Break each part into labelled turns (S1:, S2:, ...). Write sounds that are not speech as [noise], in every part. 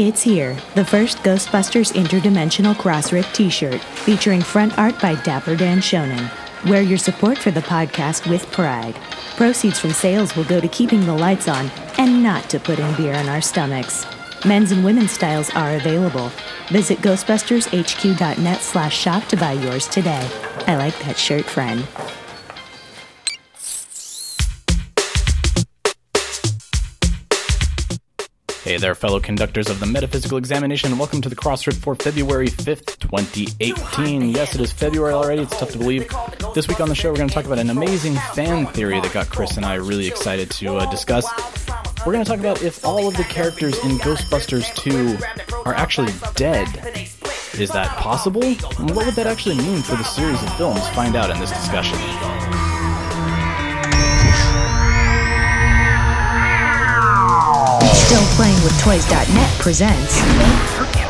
S1: It's here, the first Ghostbusters Interdimensional Crossrip t shirt, featuring front art by Dapper Dan Shonen. Wear your support for the podcast with pride. Proceeds from sales will go to keeping the lights on and not to put in beer in our stomachs. Men's and women's styles are available. Visit ghostbustershq.net slash shop to buy yours today. I like that shirt, friend.
S2: Hey there, fellow conductors of the metaphysical examination, and welcome to the Crossrip for February 5th, 2018. Yes, it is February already, it's tough to believe. This week on the show, we're going to talk about an amazing fan theory that got Chris and I really excited to uh, discuss. We're going to talk about if all of the characters in Ghostbusters 2 are actually dead. Is that possible? What would that actually mean for the series of films? Find out in this discussion.
S1: Still Playing with Toys.net presents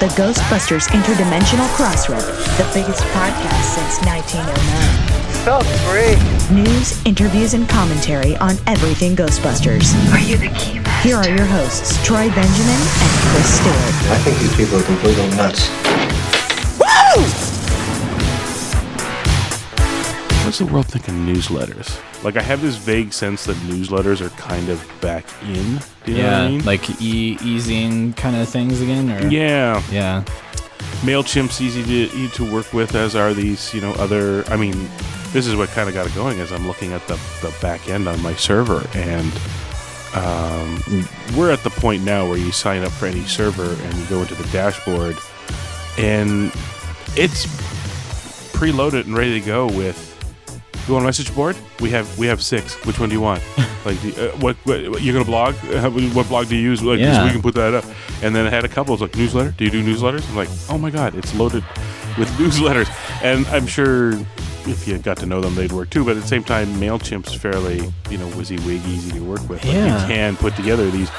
S1: the Ghostbusters Interdimensional Crossrip, the biggest podcast since 1909.
S3: So free.
S1: News, interviews, and commentary on everything Ghostbusters.
S3: Are you the key man?
S1: Here are your hosts, Troy Benjamin and Chris Stewart.
S4: I think these people are completely nuts.
S5: What's the world think of newsletters? Like, I have this vague sense that newsletters are kind of back in. Do you know what I
S2: Yeah,
S5: mean?
S2: like e easing kind of things again? Or?
S5: yeah,
S2: Yeah.
S5: Mailchimp's easy to easy to work with, as are these, you know, other. I mean, this is what kind of got it going. As I'm looking at the the back end on my server, and um, we're at the point now where you sign up for any server and you go into the dashboard, and it's preloaded and ready to go with. You want a message board? We have we have six. Which one do you want? [laughs] like, the, uh, what, what you're gonna blog? [laughs] What blog do you use? Like,
S2: Yeah.
S5: we can put that up. And then I had a couple. It's like newsletter. Do you do newsletters? I'm like, oh my god, it's loaded with [laughs] newsletters. And I'm sure if you got to know them, they'd work too. But at the same time, Mailchimp's fairly you know WYSIWYG, easy to work with. Like,
S2: Yeah.
S5: you can put together these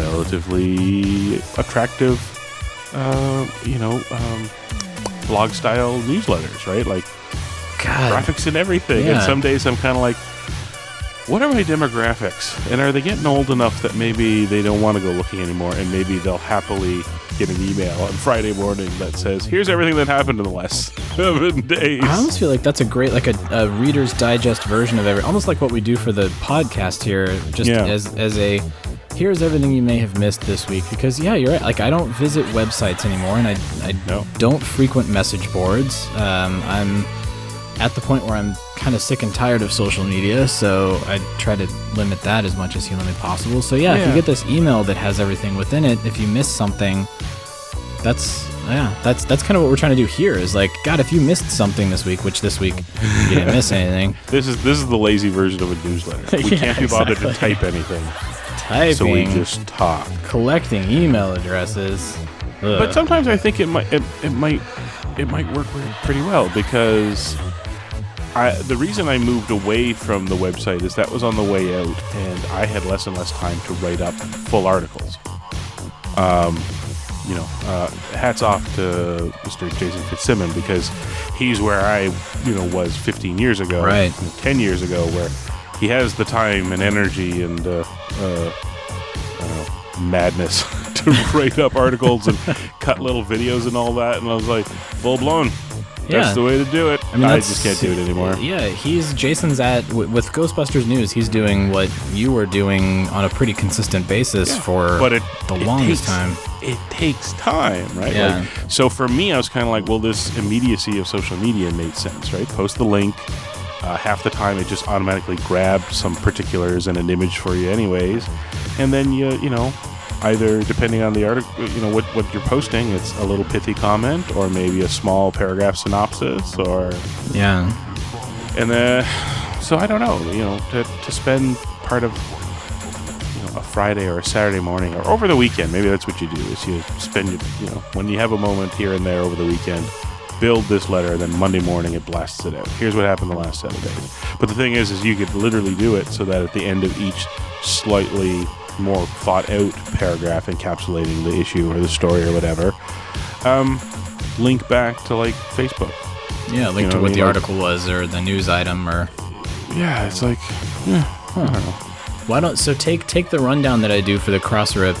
S5: relatively attractive, uh, you know, um, blog style newsletters, right? Like
S2: God.
S5: graphics and everything. And some days I'm kind of like, what are my demographics? And are they getting old enough that maybe they don't want to go looking anymore and maybe they'll happily get an email on Friday morning that says, here's everything that happened in the last [laughs] seven days.
S2: I almost feel like that's a great, like a, a Reader's Digest version of every, almost like what we do for the podcast here, just
S5: Yeah.
S2: as as a, here's everything you may have missed this week. Because yeah, you're right. Like I don't visit websites anymore, and I I
S5: No.
S2: don't frequent message boards. Um, I'm at the point where I'm kind of sick and tired of social media, so I try to limit that as much as humanly possible. So yeah, if you get this email that has everything within it, if you miss something, that's yeah, that's that's kind of what we're trying to do here. Is like, God, if you missed something this week, which this week you didn't miss [laughs] anything,
S5: this is this is the lazy version of a newsletter. [laughs] We
S2: Yeah,
S5: can't be bothered to type anything,
S2: typing,
S5: so we just talk.
S2: collecting email addresses. Ugh.
S5: But sometimes I think it might it, it might it might work pretty well because I the reason I moved away from the website is that was on the way out and I had less and less time to write up full articles. Um, you know, uh, hats off to Mr. Jason Fitzsimmon because he's where I you know was 15 years ago,
S2: Right.
S5: 10 years ago, where he has the time and energy and uh, uh, uh, madness [laughs] to write up articles and [laughs] cut little videos and all that. And I was like, full blown.
S2: Yeah.
S5: That's the way to do it. I,
S2: mean, I
S5: just can't do it anymore.
S2: Yeah, he's Jason's at with Ghostbusters News. He's doing what you were doing on a pretty consistent basis for
S5: But it
S2: the
S5: it
S2: longest
S5: takes-
S2: time.
S5: It takes time, right?
S2: Yeah.
S5: Like, so for me, I was kind of like, well, this immediacy of social media made sense, right? Post the link. Uh, half the time, it just automatically grabbed some particulars and an image for you, anyways. And then you, you know, either depending on the article, you know, what what you're posting, it's a little pithy comment, or maybe a small paragraph synopsis, or
S2: Yeah,
S5: and then so I don't know, you know, to, to spend part of you know a Friday or a Saturday morning or over the weekend, maybe that's what you do is you spend your- you know when you have a moment here and there over the weekend, build this letter, and then Monday morning it blasts it out. Here's what happened the last seven days. But the thing is, is you could literally do it so that at the end of each slightly more thought out paragraph encapsulating the issue or the story or whatever, um, link back to like Facebook.
S2: yeah. Link
S5: know
S2: to
S5: what
S2: what
S5: mean?
S2: the
S5: Like-
S2: article was or the news item or
S5: Yeah, it's like, yeah, I don't know.
S2: why don't so take take the rundown that I do for the cross rip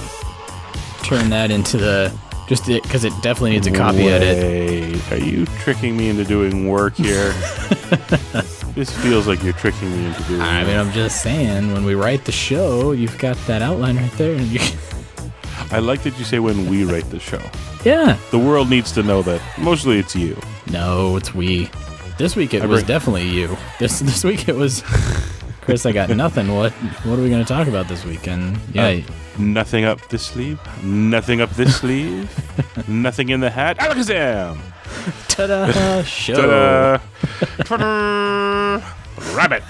S2: turn that into the just because it, definitely needs a copy edit.
S5: Wait, are you tricking me into doing work here? [laughs] this feels like you're tricking me into doing. It.
S2: I mean, I'm just saying, when we write the show, you've got that outline right there. And you,
S5: I like that you say when we write the show.
S2: yeah.
S5: The world needs to know that mostly it's you.
S2: No, it's we. This week it was definitely you. This this week it was Chris. I got nothing. What what are we going to talk about this weekend? Yeah,
S5: Uh, nothing up this sleeve. Nothing up this sleeve. nothing in the hat. Alakazam!
S2: ta-da [laughs] show.
S5: Ta-da! Ta-da! [laughs] Rabbit.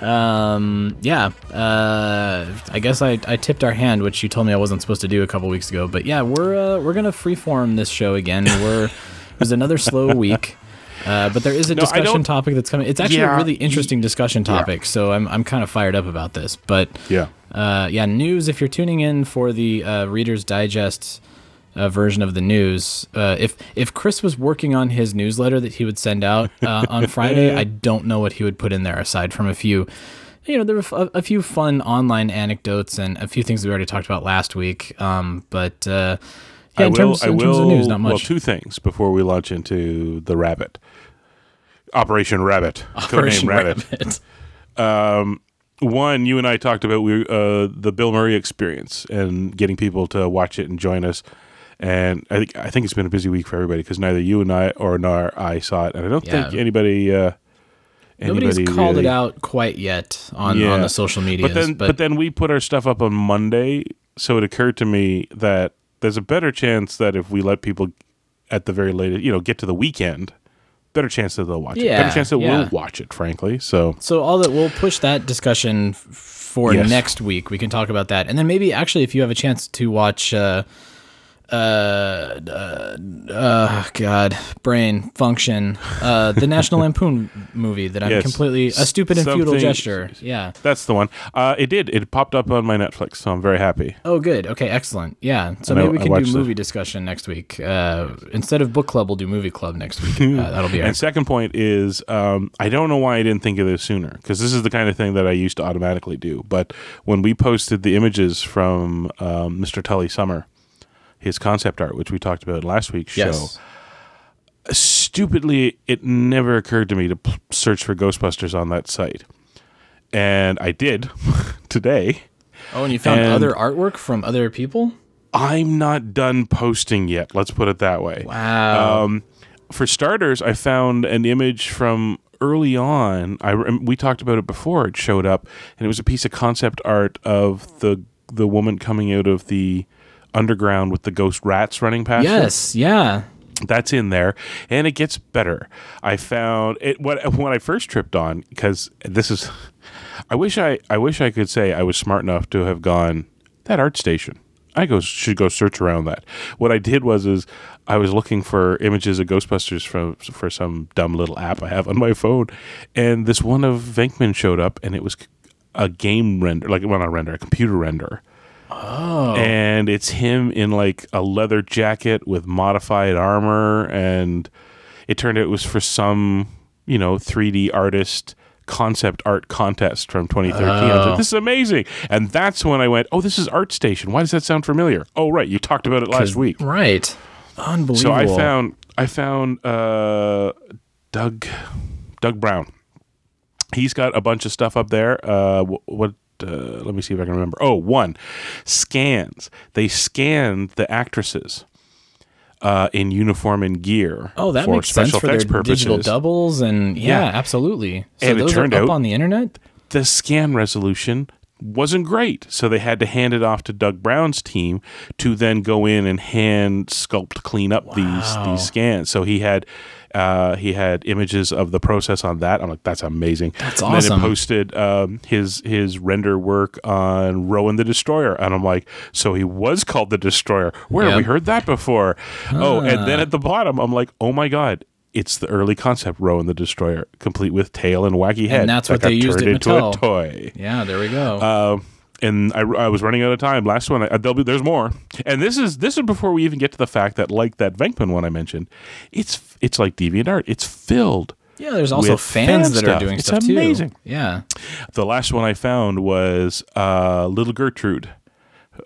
S2: Um, yeah. Uh, I guess I, I tipped our hand, which you told me I wasn't supposed to do a couple weeks ago. But yeah, we're uh, we're gonna freeform this show again. We're it was another slow [laughs] week. Uh, but there is a
S5: No,
S2: discussion topic that's coming. It's actually
S5: Yeah,
S2: a really interesting discussion topic, so I'm I'm kind of fired up about this. But
S5: Yeah.
S2: uh, yeah, news. If you're tuning in for the uh, Reader's Digest uh, version of the news, uh, if if Chris was working on his newsletter that he would send out uh, [laughs] on Friday, I don't know what he would put in there aside from a few. You know, there were a few fun online anecdotes and a few things that we already talked about last week. Um, but uh, yeah,
S5: I
S2: in,
S5: will.
S2: terms,
S5: I
S2: in
S5: will.
S2: terms of news, not much.
S5: Well, two things before we launch into the rabbit. Operation Rabbit.
S2: Operation
S5: Codename Rabbit.
S2: Rabbit.
S5: Um, one, you and I talked about we uh, the Bill Murray experience and getting people to watch it and join us. And I think I think it's been a busy week for everybody because neither you and I or nor I saw it, and I don't
S2: Yeah.
S5: think anybody. Uh,
S2: Nobody's
S5: anybody
S2: called
S5: really-
S2: it out quite yet on,
S5: Yeah.
S2: on the social media.
S5: But then, but, then we put our stuff up on Monday, so it occurred to me that there's a better chance that if we let people at the very latest, you know, get to the weekend, better chance that they'll watch it.
S2: Yeah,
S5: Better chance that
S2: yeah.
S5: we'll watch it, frankly. So
S2: So all that we'll push that discussion f- for
S5: Yes.
S2: next week. We can talk about that, and then maybe actually, if you have a chance to watch, uh, uh, uh, uh God, brain function, uh, the National [laughs] Lampoon movie that I'm
S5: Yes.
S2: completely a stupid and futile gesture. Yeah.
S5: that's the one. Uh, it did. It popped up on my Netflix, so I'm very happy.
S2: Oh, good. Okay, excellent. Yeah. So
S5: And I-
S2: maybe we can do
S5: the-
S2: movie discussion next week. Uh, instead of book club, we'll do movie club next week. Uh, [laughs] that'll be our
S5: And second point is, um, I don't know why I didn't think of this sooner because this is the kind of thing that I used to automatically do. But when we posted the images from um, Mr. Tully Summer, his concept art, which we talked about last week's show, stupidly, it never occurred to me to p- search for Ghostbusters on that site. And I did [laughs] today.
S2: Oh, and you found
S5: and-
S2: other artwork from other people?
S5: I'm not done posting yet. Let's put it that way.
S2: Wow.
S5: Um, for starters, I found an image from early on. I we talked about it before. It showed up, and it was a piece of concept art of the the woman coming out of the underground with the ghost rats running past.
S2: yes. Yeah.
S5: that's in there and it gets better i found it what when i first tripped on because this is i wish i i wish i could say i was smart enough to have gone that art station i go should go search around that what i did was is i was looking for images of ghostbusters from for some dumb little app i have on my phone and this one of venkman showed up and it was a game render like well not a render a computer render and it's him in like a leather jacket with modified armor and it turned out it was for some you know 3d artist concept art contest from 2013 I was like, this is amazing. And that's when i went oh this is artstation why does that sound familiar? Oh right you talked about it last week.
S2: Right. Unbelievable.
S5: so i found i found uh doug doug brown. He's got a bunch of stuff up there. Uh what uh, let me see if I can remember. Oh, one scans. They scanned the actresses uh, in uniform and gear.
S2: Oh, that
S5: for
S2: makes sense for their
S5: purposes.
S2: digital doubles and yeah,
S5: Yeah.
S2: absolutely. So
S5: And it turned
S2: are up
S5: out-
S2: on the internet.
S5: the scan resolution wasn't great. So they had to hand it off to Doug Brown's team to then go in and hand sculpt clean up these these scans. So he had uh, he had images of the process on that. I'm like, that's amazing.
S2: That's
S5: And
S2: awesome.
S5: Then it posted um, his his render work on Rowan the Destroyer, and I'm like, so he was called the Destroyer. Where have we heard that before? Oh, and then at the bottom, I'm like, oh my god. It's the early concept Rowan the Destroyer, complete with tail and wacky head.
S2: And that's
S5: that
S2: what they used
S5: turned into
S2: Mattel.
S5: a toy.
S2: Yeah, there we go.
S5: Uh, and I, I was running out of time. Last one, I, be there's more. And this is this is before we even get to the fact that like that Venkman one I mentioned, it's it's like DeviantArt. It's filled.
S2: yeah, there's also fans
S5: fan
S2: that are doing
S5: It's
S2: stuff
S5: amazing.
S2: too. Yeah.
S5: The last one I found was uh, Little Gertrude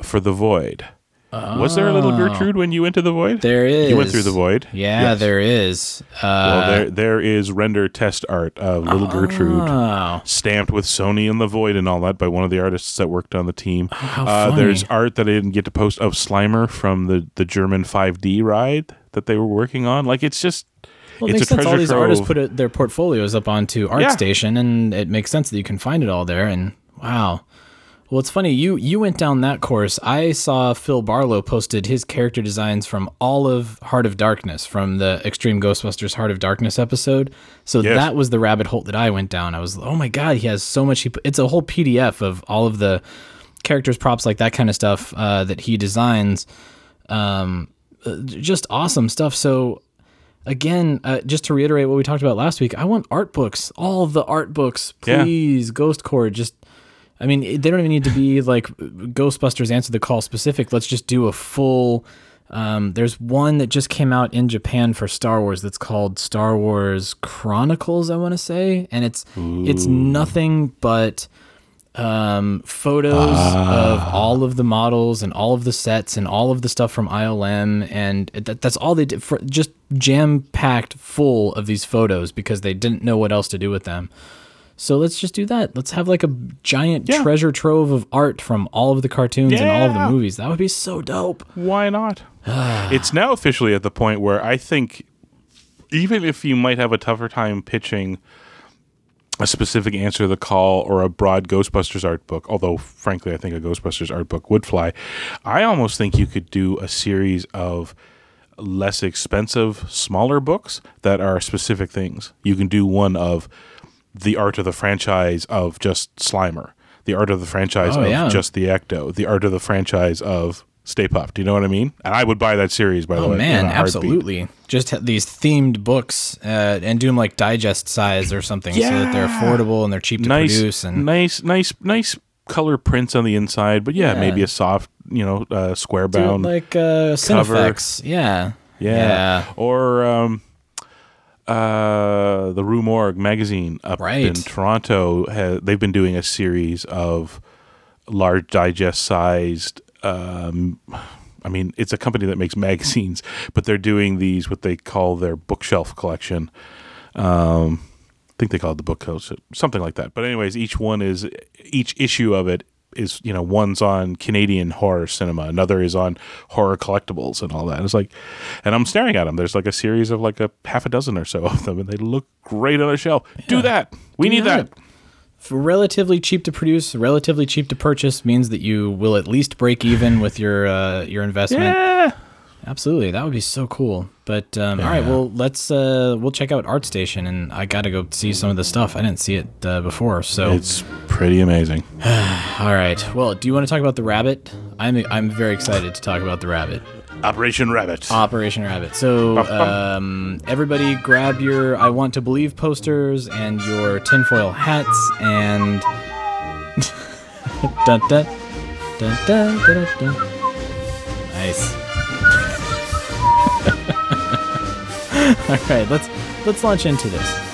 S5: for the void. Was there a little Gertrude when you went to the void?
S2: There is.
S5: You went through the void.
S2: Yeah,
S5: Yes.
S2: there is. Uh,
S5: Well, there there is render test art of little Gertrude
S2: oh,
S5: stamped with Sony and the Void and all that by one of the artists that worked on the team.
S2: how
S5: uh, there's art that I didn't get to post of Slimer from the the German 5D ride that they were working on. Like it's just
S2: well, it
S5: it's
S2: makes
S5: a
S2: sense. All these artists put it, their portfolios up onto
S5: Yeah.
S2: ArtStation, and it makes sense that you can find it all there. And wow. Well, it's funny you you went down that course. I saw Phil Barlow posted his character designs from all of Heart of Darkness from the Extreme Ghostbusters Heart of Darkness episode. So
S5: Yes.
S2: that was the rabbit hole that I went down. I was, oh my god, he has so much. He, it's a whole PDF of all of the characters, props, like that kind of stuff uh, that he designs. Um, uh, just awesome stuff. So again, uh, just to reiterate what we talked about last week, I want art books, all the art books,
S5: Yeah.
S2: please. Ghost Corps, just. I mean, they don't even need to be like Ghostbusters Answer the Call specific. Let's just do a full. Um, there's one that just came out in Japan for Star Wars that's called Star Wars Chronicles. I want to say, and it's it's nothing but um, photos of all of the models and all of the sets and all of the stuff from ILM, and that, that's all they did for just jam packed full of these photos because they didn't know what else to do with them. So let's just do that. Let's have like a giant
S5: Yeah.
S2: treasure trove of art from all of the cartoons and all of the movies. That would be so dope.
S5: why not? [sighs] it's now officially at the point where I think even if you might have a tougher time pitching a specific answer to the call or a broad Ghostbusters art book, although frankly I think a Ghostbusters art book would fly, I almost think you could do a series of less expensive, smaller books that are specific things. You can do one of the art of the franchise of just Slimer, the art of the franchise
S2: Oh,
S5: of
S2: yeah.
S5: just the Ecto, the art of the franchise of Stay Puft. Do you know what I mean? And I would buy that series by the
S2: Oh
S5: way.
S2: Oh man,
S5: in a heartbeat.
S2: absolutely. Just these themed books uh, and do them like digest size or something, so that they're affordable and they're cheap to
S5: Nice,
S2: produce. And
S5: nice, nice, nice color prints on the inside. But yeah,
S2: Yeah.
S5: maybe a soft, you know, uh, square bound.
S2: like uh,
S5: cover.
S2: Cinefex. Yeah.
S5: Yeah.
S2: Yeah.
S5: Or um, uh, the Rue Morgue magazine up
S2: Right.
S5: in Toronto. Ha- they've been doing a series of large digest sized. Um, I mean, it's a company that makes [laughs] magazines, but they're doing these what they call their bookshelf collection. Um, I think they call it the book coach, something like that. But anyways, each one is each issue of it is you know one's on Canadian horror cinema, another is on horror collectibles and all that. It's like, and I'm staring at them. There's like a series of like a half a dozen or so of them, and they look great on a shelf. Do that. We
S2: Do
S5: need that.
S2: For relatively cheap to produce, relatively cheap to purchase means that you will at least break even with your uh, your investment.
S5: Yeah.
S2: Absolutely, that would be so cool. But um, all right, well, let's uh, we'll check out ArtStation, and I got to go see some of the stuff. I didn't see it uh, before, so
S5: It's pretty amazing. [sighs]
S2: all right. Well, do you want to talk about the rabbit? I'm I'm very excited to talk about the rabbit.
S5: Operation Rabbit.
S2: Operation Rabbit. So, [laughs] um, everybody grab your I Want to Believe posters and your tinfoil hats and. [laughs] dun, dun, dun, dun, dun, dun, dun. Nice. [laughs] All right, let's let's launch into this.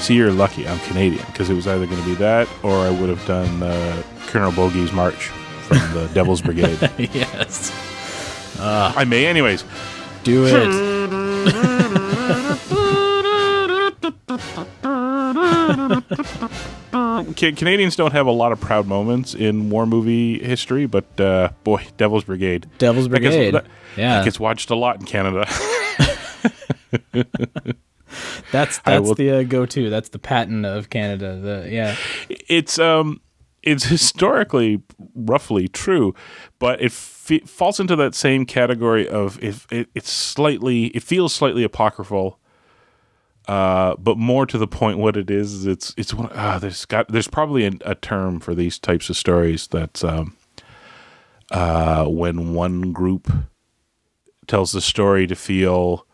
S5: See, you're lucky. I'm Canadian because it was either going to be that or I would have done uh, Colonel Bogey's March from the Devil's Brigade. [laughs]
S2: yes.
S5: I may, anyways.
S2: Do it. [laughs]
S5: Ca- Canadians don't have a lot of proud moments in war movie history, but uh, boy, Devil's Brigade.
S2: Devil's
S5: That gets-
S2: Brigade.
S5: that-
S2: yeah.
S5: That gets watched a lot in Canada. [laughs]
S2: That's that's
S5: will-
S2: the uh, go-to. That's the Patton of Canada. The yeah.
S5: it's um, it's historically roughly true, but it fe falls into that same category of if it, it's slightly, it feels slightly apocryphal. Uh, but more to the point, what it is, is it's it's one. Uh, there's got there's probably a, a term for these types of stories that's um, uh, when one group tells the story to feel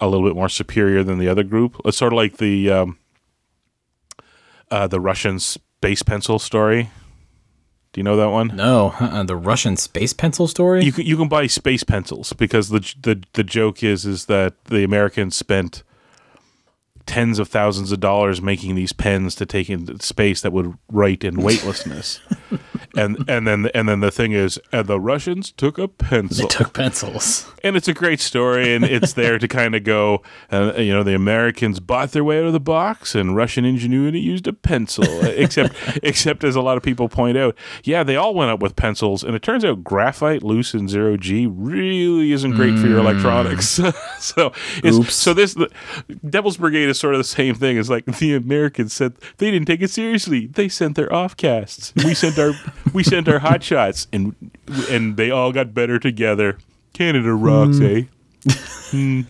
S5: a little bit more superior than the other group. It's sort of like the um, uh, the Russian space pencil story. Do you know that one?
S2: No, uh-uh, the Russian space pencil story.
S5: You can you can buy space pencils because the the the joke is is that the Americans spent tens of thousands of dollars making these pens to take into space that would write in weightlessness. [laughs] and and then and then the thing is, and the Russians took a pencil.
S2: they took pencils.
S5: and it's a great story, and it's there to kind of go. Uh, you know, the Americans bought their way out of the box, and Russian ingenuity used a pencil. [laughs] except, except as a lot of people point out, yeah, they all went up with pencils, and it turns out graphite loose in zero G really isn't great for your electronics. [laughs] so, it's, so this the Devil's Brigade is sort of the same thing. It's like the Americans said they didn't take it seriously. They sent their offcasts. We sent our we sent our hot shots, and and they all got better together. Canada rocks, eh? [laughs]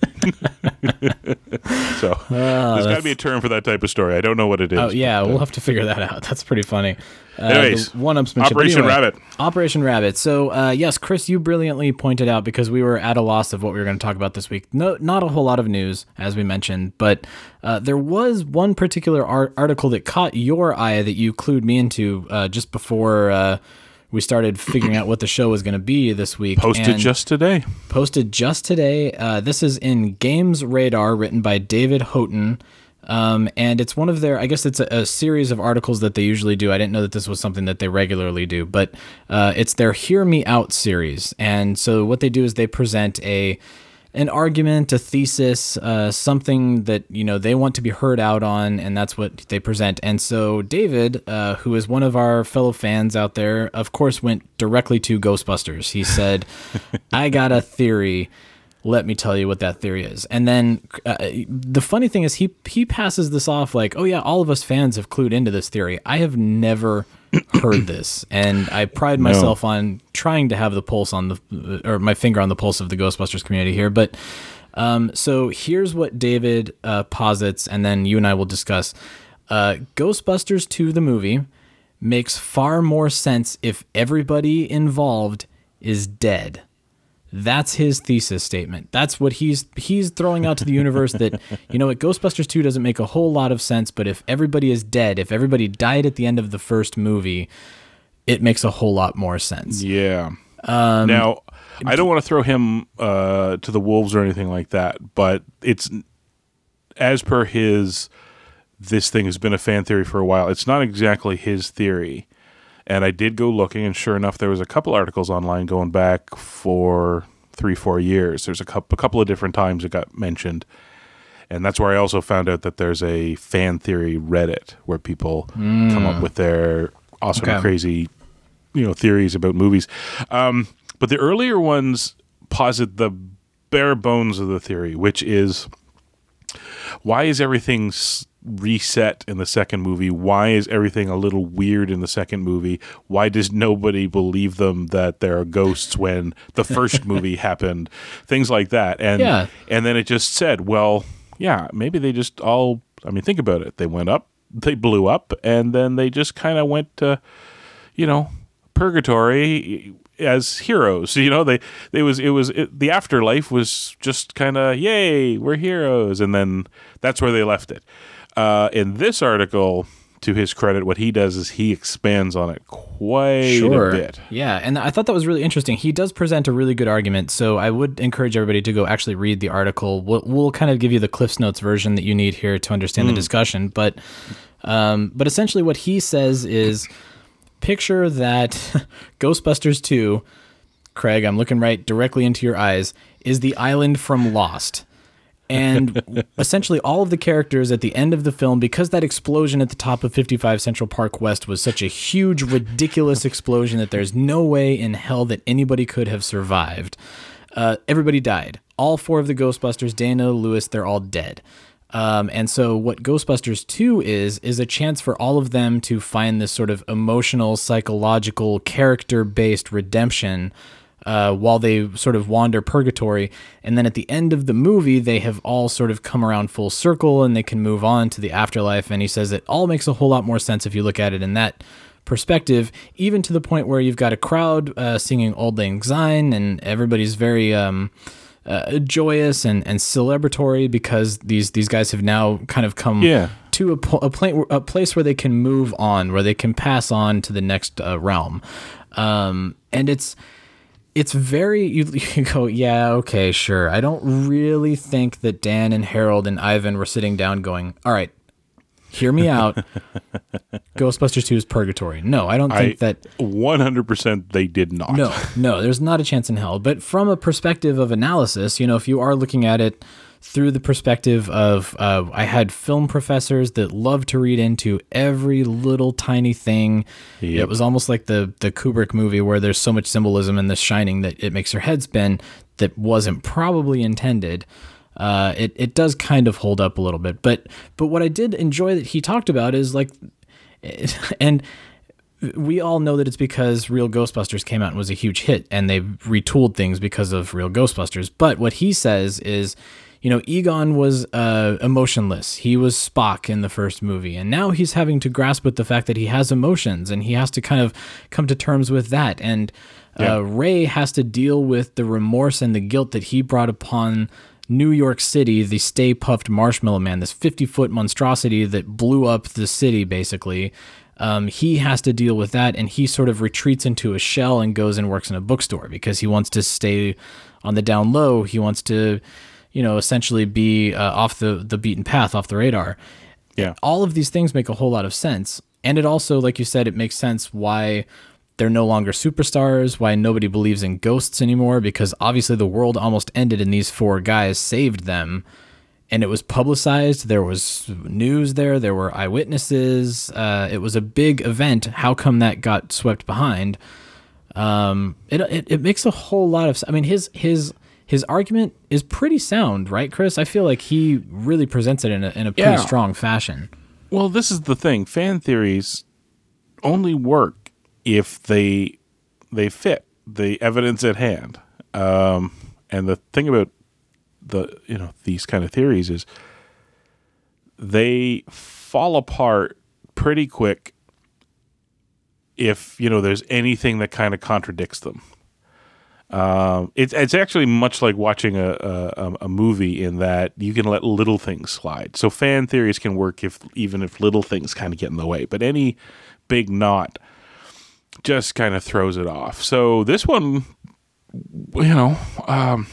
S5: So there's got to be a term for that type of story. I don't know what it is.
S2: Oh yeah,
S5: but, uh,
S2: we'll have to figure that out. [laughs] That's pretty funny. Uh,
S5: Anyways,
S2: one upsmanship.
S5: Operation Rabbit.
S2: Operation Rabbit. So uh, yes, Chris, you brilliantly pointed out because we were at a loss of what we were going to talk about this week. No, not a whole lot of news as we mentioned, but uh, there was one particular ar- article that caught your eye that you clued me into uh, just before. We started figuring out what the show was going to be this week.
S5: posted just today.
S2: posted just today. Uh, this is in Games Radar, written by David Houghton. Um, and it's one of their, I guess it's a, a series of articles that they usually do. I didn't know that this was something that they regularly do, but uh, it's their Hear Me Out series. And so what they do is they present a an argument, a thesis, uh, something that you know they want to be heard out on, and that's what they present. And so David, uh, who is one of our fellow fans out there, of course, went directly to Ghostbusters. He said, [laughs] "I got a theory." Let me tell you what that theory is. And then uh, the funny thing is, he he passes this off like, "Oh yeah, all of us fans have clued into this theory." I have never [clears throat] heard this, and I pride myself on trying to have the pulse on the or my finger on the pulse of the Ghostbusters community here. But um, so here's what David uh, posits, and then you and I will discuss. Uh, Ghostbusters 2, the movie, makes far more sense if everybody involved is dead. That's his thesis statement. That's what he's he's throwing out to the universe that [laughs] you know what Ghostbusters 2 doesn't make a whole lot of sense, but if everybody is dead, if everybody died at the end of the first movie, it makes a whole lot more sense.
S5: Yeah.
S2: Um,
S5: now, I don't want to throw him uh, to the wolves or anything like that, but it's as per his. This thing has been a fan theory for a while. It's not exactly his theory, and I did go looking, and sure enough, there was a couple articles online going back for three, four years. There's a couple, a couple of different times it got mentioned, and that's where I also found out that there's a fan theory Reddit where people come up with their awesome,
S2: Okay.
S5: crazy, you know, theories about movies. Um, but the earlier ones posit the bare bones of the theory, which is why is everything s- reset in the second movie? Why is everything a little weird in the second movie? Why does nobody believe them that there are ghosts when the first [laughs] movie happened? Things like that. And
S2: Yeah.
S5: and then it just said, well, yeah, maybe they just all I mean, think about it. They went up, they blew up, and then they just kind of went to you know, purgatory as heroes. [laughs] You know, they they was it was it, the afterlife was just kind of yay, we're heroes, and then that's where they left it. Uh, in this article, to his credit, what he does is he expands on it quite a bit.
S2: Yeah, and I thought that was really interesting. He does present a really good argument, so I would encourage everybody to go actually read the article. We'll, we'll kind of give you the Cliffs Notes version that you need here to understand the discussion, but um, but essentially what he says is picture that [laughs] Ghostbusters 2, Craig, I'm looking right directly into your eyes, is the island from Lost. And essentially, all of the characters at the end of the film, because that explosion at the top of 55 Central Park West was such a huge, ridiculous explosion that there's no way in hell that anybody could have survived, uh, everybody died. All four of the Ghostbusters, Dana, Lewis, they're all dead. Um, and so, what Ghostbusters 2 is, is a chance for all of them to find this sort of emotional, psychological, character based redemption uh, while they sort of wander purgatory. And then at the end of the movie, they have all sort of come around full circle and they can move on to the afterlife. And he says it all makes a whole lot more sense if you look at it in that perspective, even to the point where you've got a crowd uh, singing Auld Lang Syne and everybody's very. Um, uh, joyous and, and celebratory because these these guys have now kind of come
S5: Yeah.
S2: to a, po- a, pla- a place where they can move on, where they can pass on to the next uh, realm. Um, and it's it's very you, [laughs] you go yeah okay sure i don't really think that dan and harold and ivan were sitting down going all right hear me out [laughs] ghostbusters 2 is purgatory no i don't think
S5: I
S2: that
S5: 100% they did not.
S2: no, no, there's not a chance in hell. But from a perspective of analysis, you know, if you are looking at it through the perspective of, uh, I had film professors that love to read into every little tiny thing. It was almost like the the Kubrick movie where there's so much symbolism in The Shining that it makes your head spin. That wasn't probably intended. Uh, it it does kind of hold up a little bit, but but what I did enjoy that he talked about is like, [laughs] and we all know that it's because Real Ghostbusters came out and was a huge hit, and they retooled things because of Real Ghostbusters. But what he says is, you know, Egon was uh, emotionless. He was Spock in the first movie, and now he's having to grasp with the fact that he has emotions, and he has to kind of come to terms with that. And uh, Ray has to deal with the remorse and the guilt that he brought upon New York City, the Stay Puft Marshmallow Man, this 50 foot monstrosity that blew up the city, basically. Um, he has to deal with that, and he sort of retreats into a shell and goes and works in a bookstore because he wants to stay on the down low. He wants to, you know, essentially be uh, off the, the beaten path, off the radar.
S5: Yeah.
S2: All of these things make a whole lot of sense. And it also, like you said, it makes sense why they're no longer superstars, why nobody believes in ghosts anymore, because obviously the world almost ended and these four guys saved them. And it was publicized. There was news there. There were eyewitnesses. Uh, it was a big event. How come that got swept behind? Um, it, it it makes a whole lot of. I mean, his his his argument is pretty sound, right, Chris? I feel like he really presents it in a in a pretty
S5: Yeah.
S2: strong fashion.
S5: Well, this is the thing. Fan theories only work if they they fit the evidence at hand. Um, and the thing about the you know these kind of theories is they fall apart pretty quick if you know there's anything that kind of contradicts them. Um, it's it's actually much like watching a, a a movie in that you can let little things slide. So fan theories can work if even if little things kind of get in the way, but any big knot just kind of throws it off. So this one, you know, um,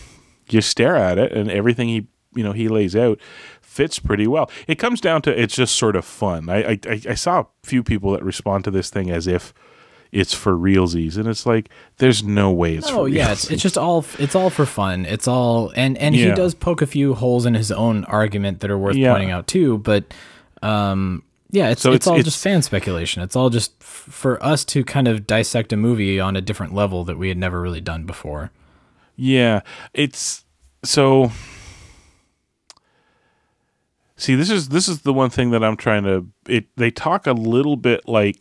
S5: you stare at it and everything he you know he lays out fits pretty well. It comes down to it's just sort of fun. I, I- I saw a few people that respond to this thing as if it's for realsies, and it's like there's no way it's.
S2: Oh
S5: for
S2: yeah, it's, it's just all it's all for fun. It's all and and he does poke a few holes in his own argument that are worth
S5: Yeah.
S2: pointing out too. But um, yeah, it's
S5: So
S2: it's,
S5: it's-
S2: all
S5: it's-
S2: just fan speculation. It's all just f- for us to kind of dissect a movie on a different level that we had never really done before.
S5: Yeah, it's so. See, this is this is the one thing that I'm trying to. It they talk a little bit like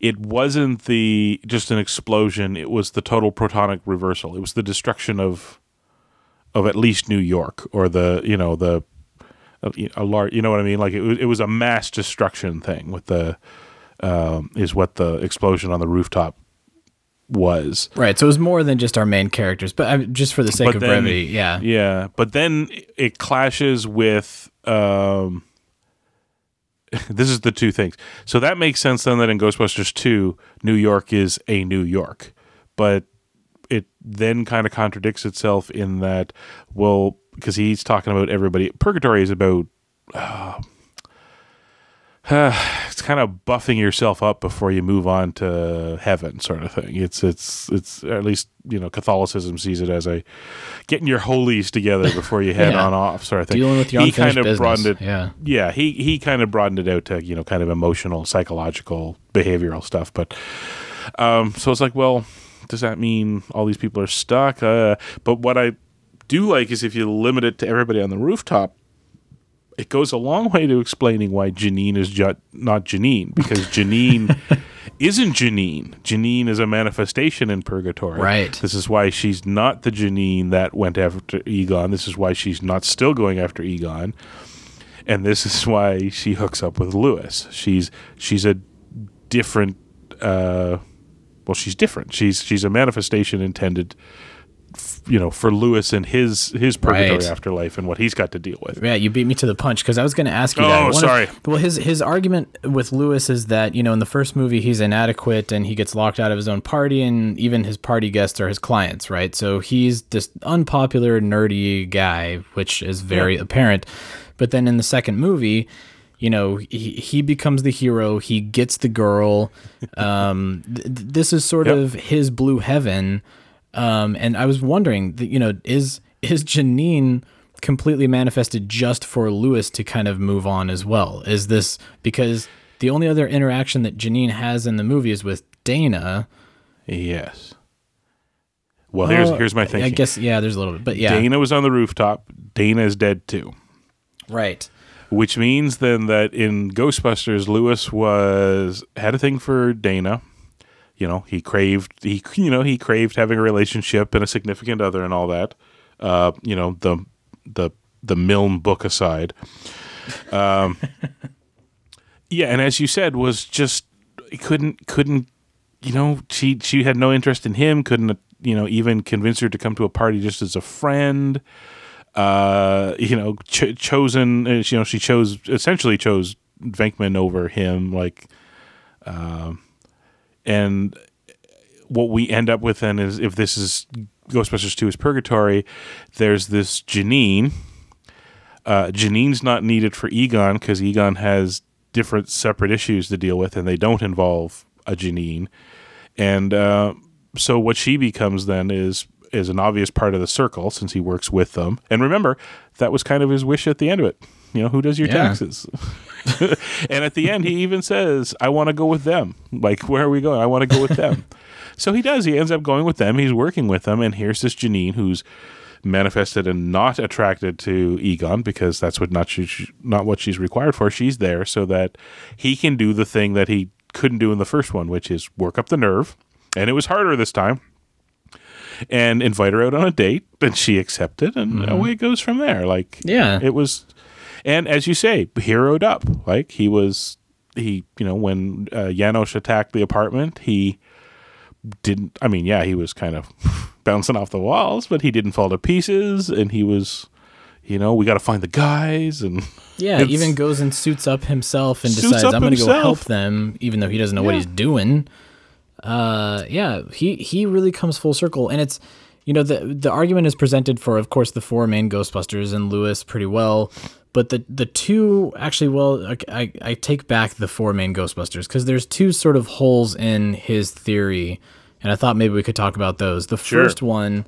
S5: it. Wasn't the just an explosion. It was the total protonic reversal. It was the destruction of, of at least New York or the you know the, a large you know what I mean. Like it was it was a mass destruction thing with the, um, is what the explosion on the rooftop was.
S2: Right. So it was more than just our main characters, but uh, just for the sake
S5: But
S2: of
S5: then-
S2: brevity, yeah.
S5: Yeah, but then it clashes with. Um, [laughs] this is the two things. So that makes sense then that in Ghostbusters 2, New York is a New York. But it then kind of contradicts itself in that, well, because he's talking about everybody. Purgatory is about. Uh, [sighs] it's kind of buffing yourself up before you move on to heaven, sort of thing. It's it's it's at least you know Catholicism sees it as a getting your holies together before you [laughs] head
S2: Yeah.
S5: on off, sort of thing.
S2: Dealing with your
S5: he kind of
S2: business.
S5: broadened it.
S2: Yeah.
S5: yeah. He he kind of broadened it out to you know kind of emotional, psychological, behavioral stuff. But um, so it's like, well, does that mean all these people are stuck? Uh, but what I do like is if you limit it to everybody on the rooftop, it goes a long way to explaining why Janine is ju- not Janine because [laughs] Janine isn't Janine. Janine is a manifestation in purgatory.
S2: Right.
S5: This is why she's not the Janine that went after Egon. This is why she's not still going after Egon. And this is why she hooks up with Lewis. She's she's a different uh well she's different. She's she's a manifestation intended you know, for Lewis and his his purgatory
S2: Right.
S5: afterlife and what he's got to deal with.
S2: Yeah, you beat me to the punch because I was going to ask you
S5: Oh,
S2: that. One of-
S5: sorry.
S2: well, his his argument with Lewis is that you know in the first movie he's inadequate and he gets locked out of his own party, and even his party guests are his clients, right? So he's this unpopular, nerdy guy, which is very apparent. But then in the second movie. You know, he, he becomes the hero. He gets the girl. [laughs] Um, th- th- this is sort
S5: Yep.
S2: of his blue heaven. Um, and I was wondering, that, you know, is is Janine completely manifested just for Lewis to kind of move on as well? Is this because the only other interaction that Janine has in the movie is with Dana?
S5: Yes. Well, here's here's my thinking.
S2: I guess yeah, there's a little bit, but yeah,
S5: Dana was on the rooftop. Dana is dead too.
S2: right,
S5: Which means then that in Ghostbusters, Lewis was had a thing for Dana. You know, he craved he you know he craved having a relationship and a significant other and all that. Uh, you know the the the Milne book aside. Um, [laughs] yeah, and as you said, was just he couldn't couldn't you know she she had no interest in him. Couldn't you know even convince her to come to a party just as a friend uh, you know, ch- chosen. uh, You know, she chose essentially chose Venkman over him. Like, um, and what we end up with then is if this is Ghostbusters Two is Purgatory, there's this Janine. Uh, Janine's not needed for Egon because Egon has different separate issues to deal with, and they don't involve a Janine. And uh, so what she becomes then is is an obvious part of the circle since he works with them. And remember, that was kind of his wish at the end of it. You know, who does your
S2: Yeah.
S5: taxes? [laughs] [laughs] and at the end, he even says, "I want to go with them." Like, where are we going? I want to go with them. [laughs] so he does. He ends up going with them. He's working with them, and here's this Janine who's manifested and not attracted to Egon because that's what not she, not what she's required for. She's there so that he can do the thing that he couldn't do in the first one, which is work up the nerve. And it was harder this time. And invite her out on a date, and she accepted, and mm-hmm. away it goes from there. Like,
S2: Yeah.
S5: it was, and as you say, heroed up. Like he was, he, you know, when uh, Janosz attacked the apartment, he didn't. I mean, yeah, he was kind of [laughs] bouncing off the walls, but he didn't fall to pieces, and he was, you know, we got to find the guys, and [laughs]
S2: yeah. Even goes and suits up himself and decides I'm going to go help them, even though he doesn't know what he's doing. uh yeah he he really comes full circle and it's you know the the argument is presented for of course the four main ghostbusters and lewis pretty well but the the two actually well i i, I take back the four main ghostbusters because there's two sort of holes in his theory and i thought maybe we could talk about those the
S5: Sure.
S2: first one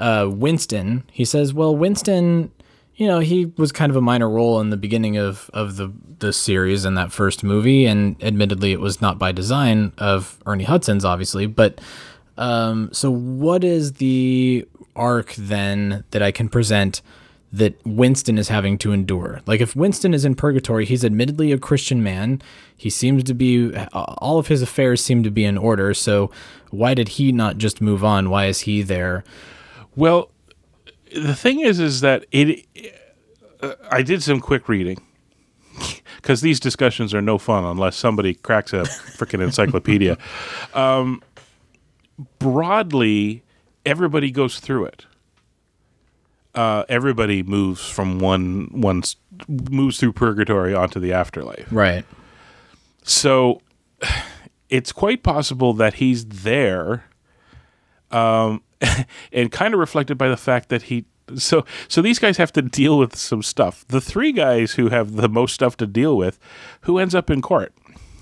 S2: uh winston he says well winston you know, he was kind of a minor role in the beginning of, of the, the series in that first movie, and admittedly, it was not by design of Ernie Hudson's, obviously. But um, so, what is the arc then that I can present that Winston is having to endure? Like, if Winston is in purgatory, he's admittedly a Christian man. He seems to be, all of his affairs seem to be in order. So, why did he not just move on? Why is he there?
S5: Well, the thing is, is that it. Uh, I did some quick reading [laughs] because these discussions are no fun unless somebody cracks a freaking encyclopedia. [laughs] Um, broadly, everybody goes through it. Uh, everybody moves from one one moves through purgatory onto the afterlife.
S2: Right.
S5: So [sighs] it's quite possible that he's there, um, [laughs] and kind of reflected by the fact that he. So so these guys have to deal with some stuff. The three guys who have the most stuff to deal with, who ends up in court,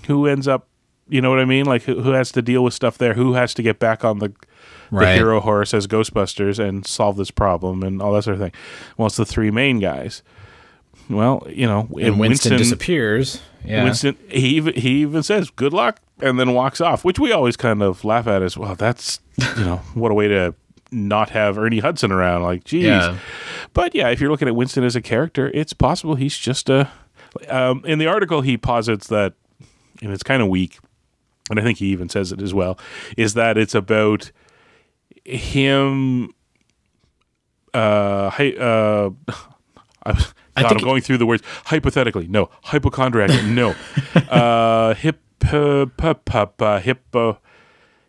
S5: who ends up, you know what I mean, like who, who has to deal with stuff there, who has to get back on the the hero horse as Ghostbusters and solve this problem and all that sort of thing. Well, it's the three main guys. Well, you know,
S2: And Winston, disappears. Yeah.
S5: Winston he even he even says good luck and then walks off, which we always kind of laugh at as well. That's you know [laughs] what a way to not have Ernie Hudson around. Like, geez.
S2: Yeah.
S5: But yeah, if you're looking at Winston as a character, it's possible he's just a. Um, in the article, he posits that, and it's kind of weak, and I think he even says it as well, is that it's about him. Uh, hi, uh, [laughs] I, God, I'm going through the words hypothetically. No, hypochondriac. [laughs] no, uh, hip, uh, pup, pup, uh, hippo,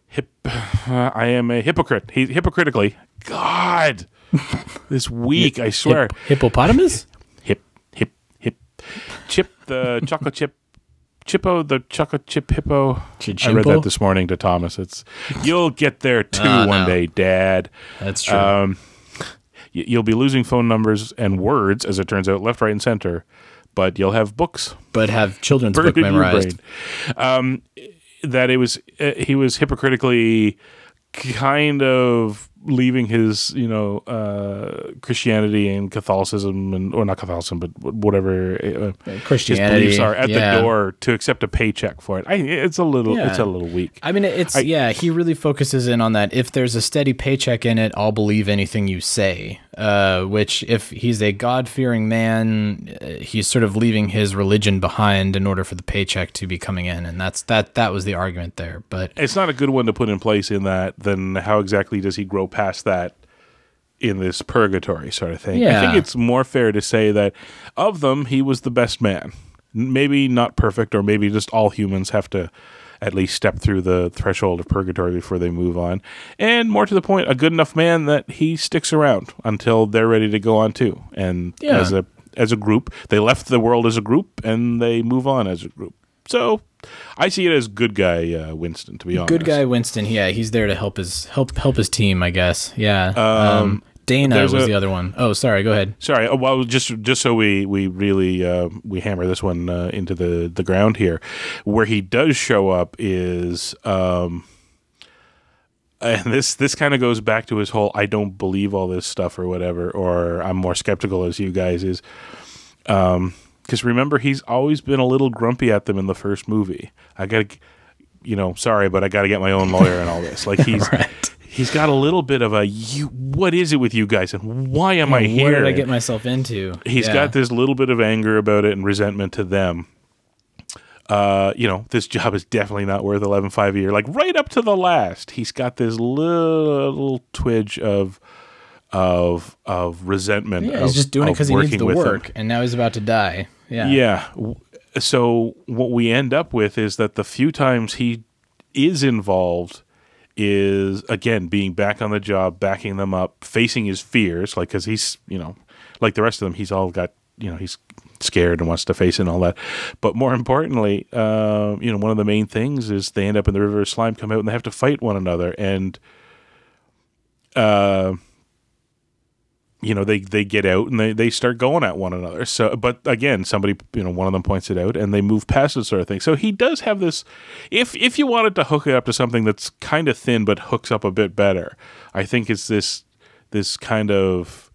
S5: hip. [sighs] I am a hypocrite. He hypocritically God, this [laughs] week, I swear.
S2: Hip- hippopotamus?
S5: hip, hip, hip. Chip the chocolate chip. Chippo the chocolate chip hippo. I read that this morning to Thomas. It's you'll get there [laughs] too
S2: Oh,
S5: one
S2: no.
S5: day, Dad.
S2: That's true.
S5: Um, you'll be losing phone numbers and words, as it turns out, left, right, and center. But you'll have books
S2: but have children's book memorized.
S5: Um, that it was uh, he was hypocritically kind of leaving his you know uh, Christianity and Catholicism and or not Catholicism but whatever uh,
S2: Christianity,
S5: his beliefs are at
S2: yeah.
S5: the door to accept a paycheck for it. I, it's a little
S2: Yeah.
S5: it's a little weak.
S2: I mean, it's
S5: I-
S2: yeah. He really focuses in on that. If there's a steady paycheck in it, I'll believe anything you say. Uh, which, if he's a God fearing man, uh, he's sort of leaving his religion behind in order for the paycheck to be coming in, and that's that. That was the argument there. But
S5: it's not a good one to put in place in that. Then how exactly does he grow past that in this purgatory sort of thing? I think it's more fair to say that of them, he was the best man. Maybe not perfect, or maybe just all humans have to at least step through the threshold of purgatory before they move on. And more to the point, a good enough man that he sticks around until they're ready to go on too. And
S2: Yeah.
S5: as a as a group, they left the world as a group, and they move on as a group. So I see it as good guy uh, Winston, to be honest.
S2: good guy Winston, yeah, he's there to help his help help his team, I guess. Yeah. Um, Dana
S5: there's
S2: was
S5: a-
S2: the other one. Oh, sorry. Go ahead.
S5: Sorry. uh, Well, just just so we we really uh, we hammer this one uh, into the the ground here, where he does show up is, um, and this this kind of goes back to his whole I don't believe all this stuff or whatever, or I'm more skeptical as you guys is, um, because remember he's always been a little grumpy at them in the first movie. I got to, you know, sorry, but I got to get my own lawyer and all this. Like [laughs] he's.
S2: Right.
S5: He's got a little bit of a you. What is it with you guys, and why am I here?
S2: What did I get myself into?
S5: He's
S2: Yeah.
S5: got this little bit of anger about it and resentment to them. Uh, you know, this job is definitely not worth eleven five a year. Like right up to the last, he's got this little twinge of of of resentment.
S2: Yeah,
S5: of,
S2: he's just doing it because he needs the work, and now he's about to die. Yeah.
S5: Yeah. So what we end up with is that the few times he is involved is again being back on the job, backing them up, facing his fears, like because he's you know like the rest of them, he's all got you know he's scared and wants to face it and all that. But more importantly, uh, you know one of the main things is they end up in the river of slime, come out and they have to fight one another, and uh you know they they get out and they they start going at one another. So but again somebody you know one of them points it out and they move past it sort of thing. So he does have this if if you wanted to hook it up to something that's kind of thin but hooks up a bit better i think it's this this kind of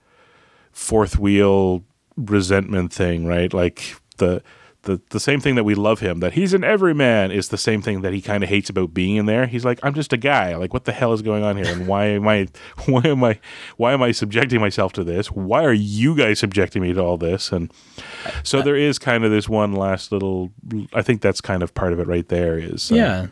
S5: fourth wheel resentment thing right? Like the the, the same thing that we love him that he's an everyman is the same thing that he kind of hates about being in there. He's like, I'm just a guy. Like, what the hell is going on here? And why am I, [laughs] why am I, why am I subjecting myself to this? Why are you guys subjecting me to all this? And so there is kind of this one last little. I think that's kind of part of it right there. Is uh,
S2: Yeah.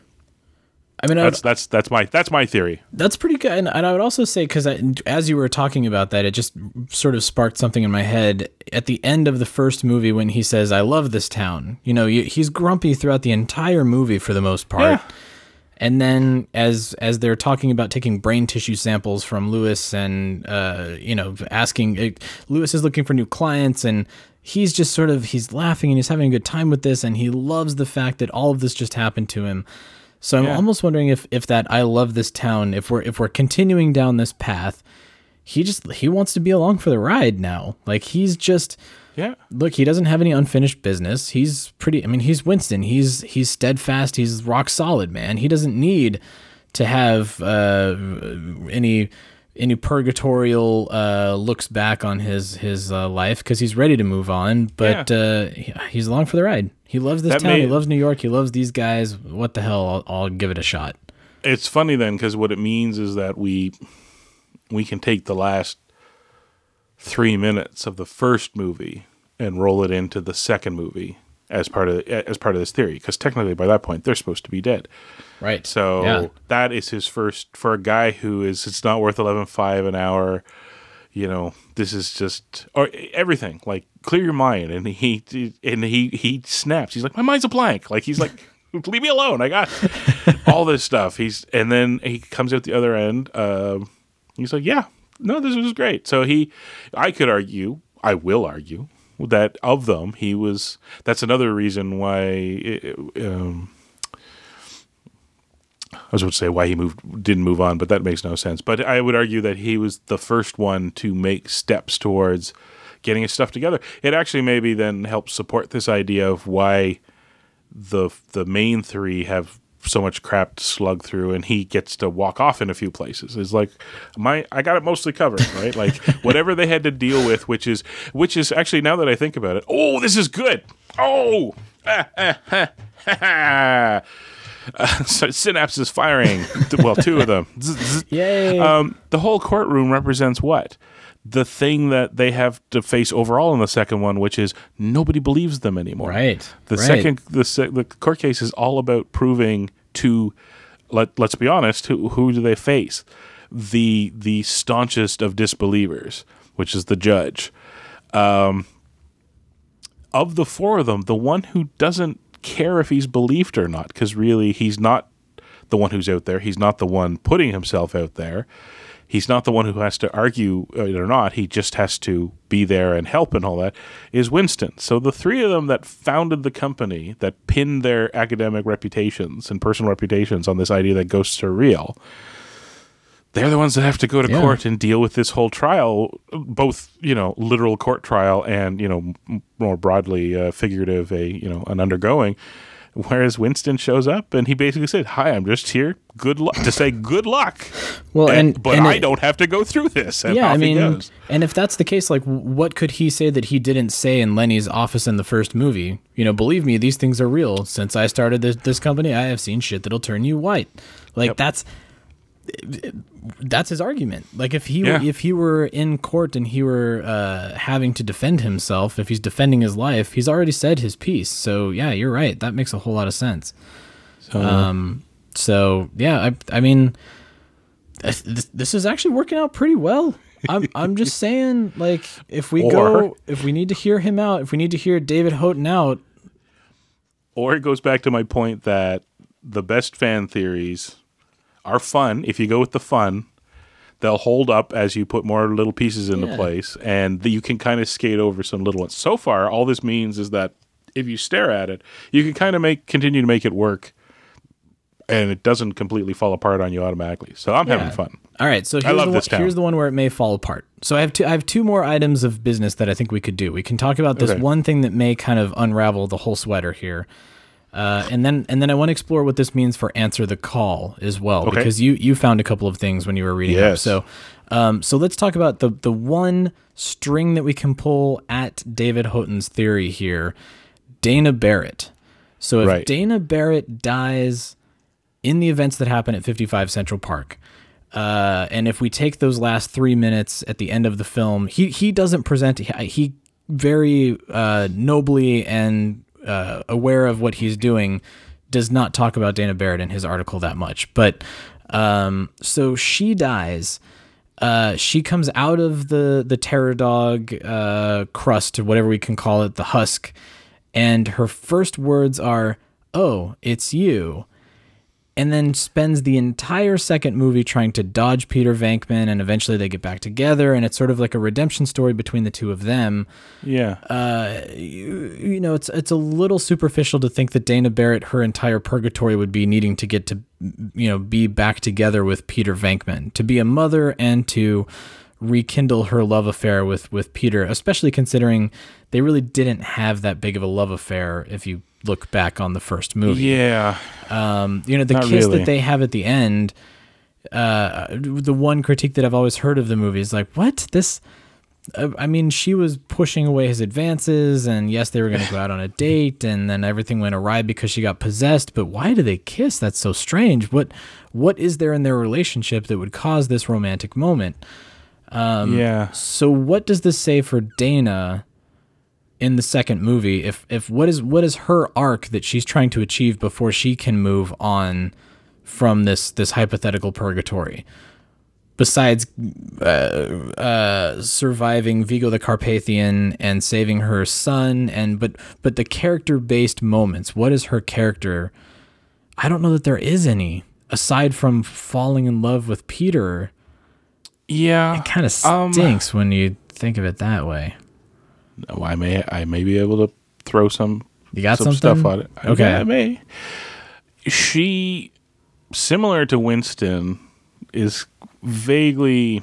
S2: I mean, I would,
S5: That's that's that's my that's my theory.
S2: that's pretty good. And, and I would also say, because as you were talking about that, it just sort of sparked something in my head. At the end of the first movie, when he says, I love this town, you know, you, he's grumpy throughout the entire movie for the most part.
S5: Yeah.
S2: And then as as they're talking about taking brain tissue samples from Lewis and uh, you know asking uh, Lewis is looking for new clients and he's just sort of he's laughing and he's having a good time with this and he loves the fact that all of this just happened to him. So I'm
S5: Yeah.
S2: almost wondering if if that I love this town if we're if we're continuing down this path he just he wants to be along for the ride now. Like he's just
S5: Yeah.
S2: look, he doesn't have any unfinished business. He's pretty. I mean, he's Winston. He's he's steadfast. He's rock solid, man. He doesn't need to have uh, any any purgatorial uh, looks back on his his uh, life because he's ready to move on. But uh, he's along for the ride. He loves this
S5: That
S2: town. he loves New York. He loves these guys. What the hell? I'll, I'll give it a shot.
S5: It's funny then because what it means is that we we can take the last three minutes of the first movie and roll it into the second movie as part of as part of this theory because technically by that point they're supposed to be dead.
S2: Right.
S5: So
S2: Yeah.
S5: that is his first for a guy who is it's not worth eleven five an hour. You know, this is just or everything like clear your mind, and he and he he snaps. He's like, my mind's a blank. Like he's like, [laughs] leave me alone. I got [laughs] all this stuff. He's and then he comes out the other end. Um, he's like, yeah, no, this was great. So he, I could argue, I will argue that of them, he was. That's another reason why. Um, I was about to say why he moved didn't move on, but that makes no sense. But I would argue that he was the first one to make steps towards getting his stuff together. It actually maybe then helps support this idea of why the the main three have so much crap to slug through and he gets to walk off in a few places is like my i got it mostly covered right like [laughs] whatever they had to deal with which is which is actually now that i think about it oh this is good oh ah, ah, ah, ah. Uh, [laughs] so synapse is firing well two of them [laughs]
S2: Yay.
S5: um, the whole courtroom represents what the thing that they have to face overall in the second one, which is nobody believes them anymore.
S2: Right.
S5: The
S2: right.
S5: second, the se- the court case is all about proving to let let's be honest, who who do they face? The the staunchest of disbelievers, which is the judge. Um, of the four of them, the one who doesn't care if he's believed or not, because really he's not the one who's out there. He's not the one putting himself out there. He's not the one who has to argue uh, it or not. He just has to be there and help and all that. Is Winston. So the three of them that founded the company, that pinned their academic reputations and personal reputations on this idea that ghosts are real, they're the ones that have to go to
S2: Yeah.
S5: court and deal with this whole trial, both you know literal court trial and you know more broadly uh, figurative, a you know an undergoing. Whereas Winston shows up and he basically said, "Hi, I'm just here. Good luck to say good luck." [laughs]
S2: Well,
S5: and,
S2: and-
S5: but
S2: and
S5: I
S2: it-
S5: don't have to go through this. And
S2: yeah, I mean,
S5: he goes.
S2: and if that's the case, like, what could he say that he didn't say in Lenny's office in the first movie? You know, believe me, these things are real. Since I started this, this company, I have seen shit that'll turn you white. Like
S5: Yep.
S2: that's that's his argument. Like if he
S5: Yeah.
S2: if he were in court and he were uh, having to defend himself, if he's defending his life, he's already said his piece. So yeah, you're right. That makes a whole lot of sense. Um, so yeah, I I mean, this, this is actually working out pretty well. I'm [laughs] I'm just saying, like, if we
S5: Or-
S2: go, if we need to hear him out, if we need to hear David Houghton out,
S5: Or it goes back to my point that the best fan theories are fun. If you go with the fun, they'll hold up as you put more little pieces into
S2: Yeah.
S5: place, and the, you can kind of skate over some little ones. So far, all this means is that if you stare at it, you can kind of make continue to make it work, and it doesn't completely fall apart on you automatically. So I'm having fun.
S2: All right, so here's the one, here's the one where it may fall apart. So I have two I have two more items of business that I think we could do. We can talk about this
S5: Okay.
S2: one thing that may kind of unravel the whole sweater here. Uh, and then and then I want to explore what this means for answer the call as well
S5: Okay.
S2: because you you found a couple of things when you were reading up. So um, so let's talk about the the one string that we can pull at David Houghton's theory here. Dana Barrett. So if
S5: Right.
S2: Dana Barrett dies in the events that happen at 55 Central Park. Uh, and if we take those last three minutes at the end of the film, he he doesn't present. He, he very uh, nobly and uh, aware of what he's doing does not talk about Dana Barrett in his article that much. But um, so she dies. Uh, she comes out of the the terror dog uh, crust, whatever we can call it, the husk, and her first words are, "Oh, it's you." And then spends the entire second movie trying to dodge Peter Venkman, and eventually they get back together, and it's sort of like a redemption story between the two of them.
S5: Yeah.
S2: Uh, you, you know, it's it's a little superficial to think that Dana Barrett, her entire purgatory would be needing to get to, you know, be back together with Peter Venkman, to be a mother and to rekindle her love affair with with Peter, especially considering they really didn't have that big of a love affair if you look back on the first movie.
S5: Yeah.
S2: um, you know the
S5: Not
S2: kiss
S5: really.
S2: that they have at the end uh, the one critique that i've always heard of the movie is like what? This uh, i mean she was pushing away his advances and yes they were going to go out on a [laughs] date and then everything went awry because she got possessed but why do they kiss? That's so strange. What what is there in their relationship that would cause this romantic moment Um,
S5: yeah.
S2: so what does this say for Dana in the second movie? If if what is what is her arc that she's trying to achieve before she can move on from this this hypothetical purgatory? Besides uh, uh, surviving Vigo the Carpathian and saving her son, and but but the character based moments. What is her character? I don't know that there is any aside from falling in love with Peter.
S5: Yeah,
S2: It kind of
S5: um,
S2: stinks when you think of it that way.
S5: No, I may I may be able to throw some
S2: You got
S5: some
S2: something?
S5: stuff on it.
S2: Okay.
S5: Yeah, I may. She similar to Winston is vaguely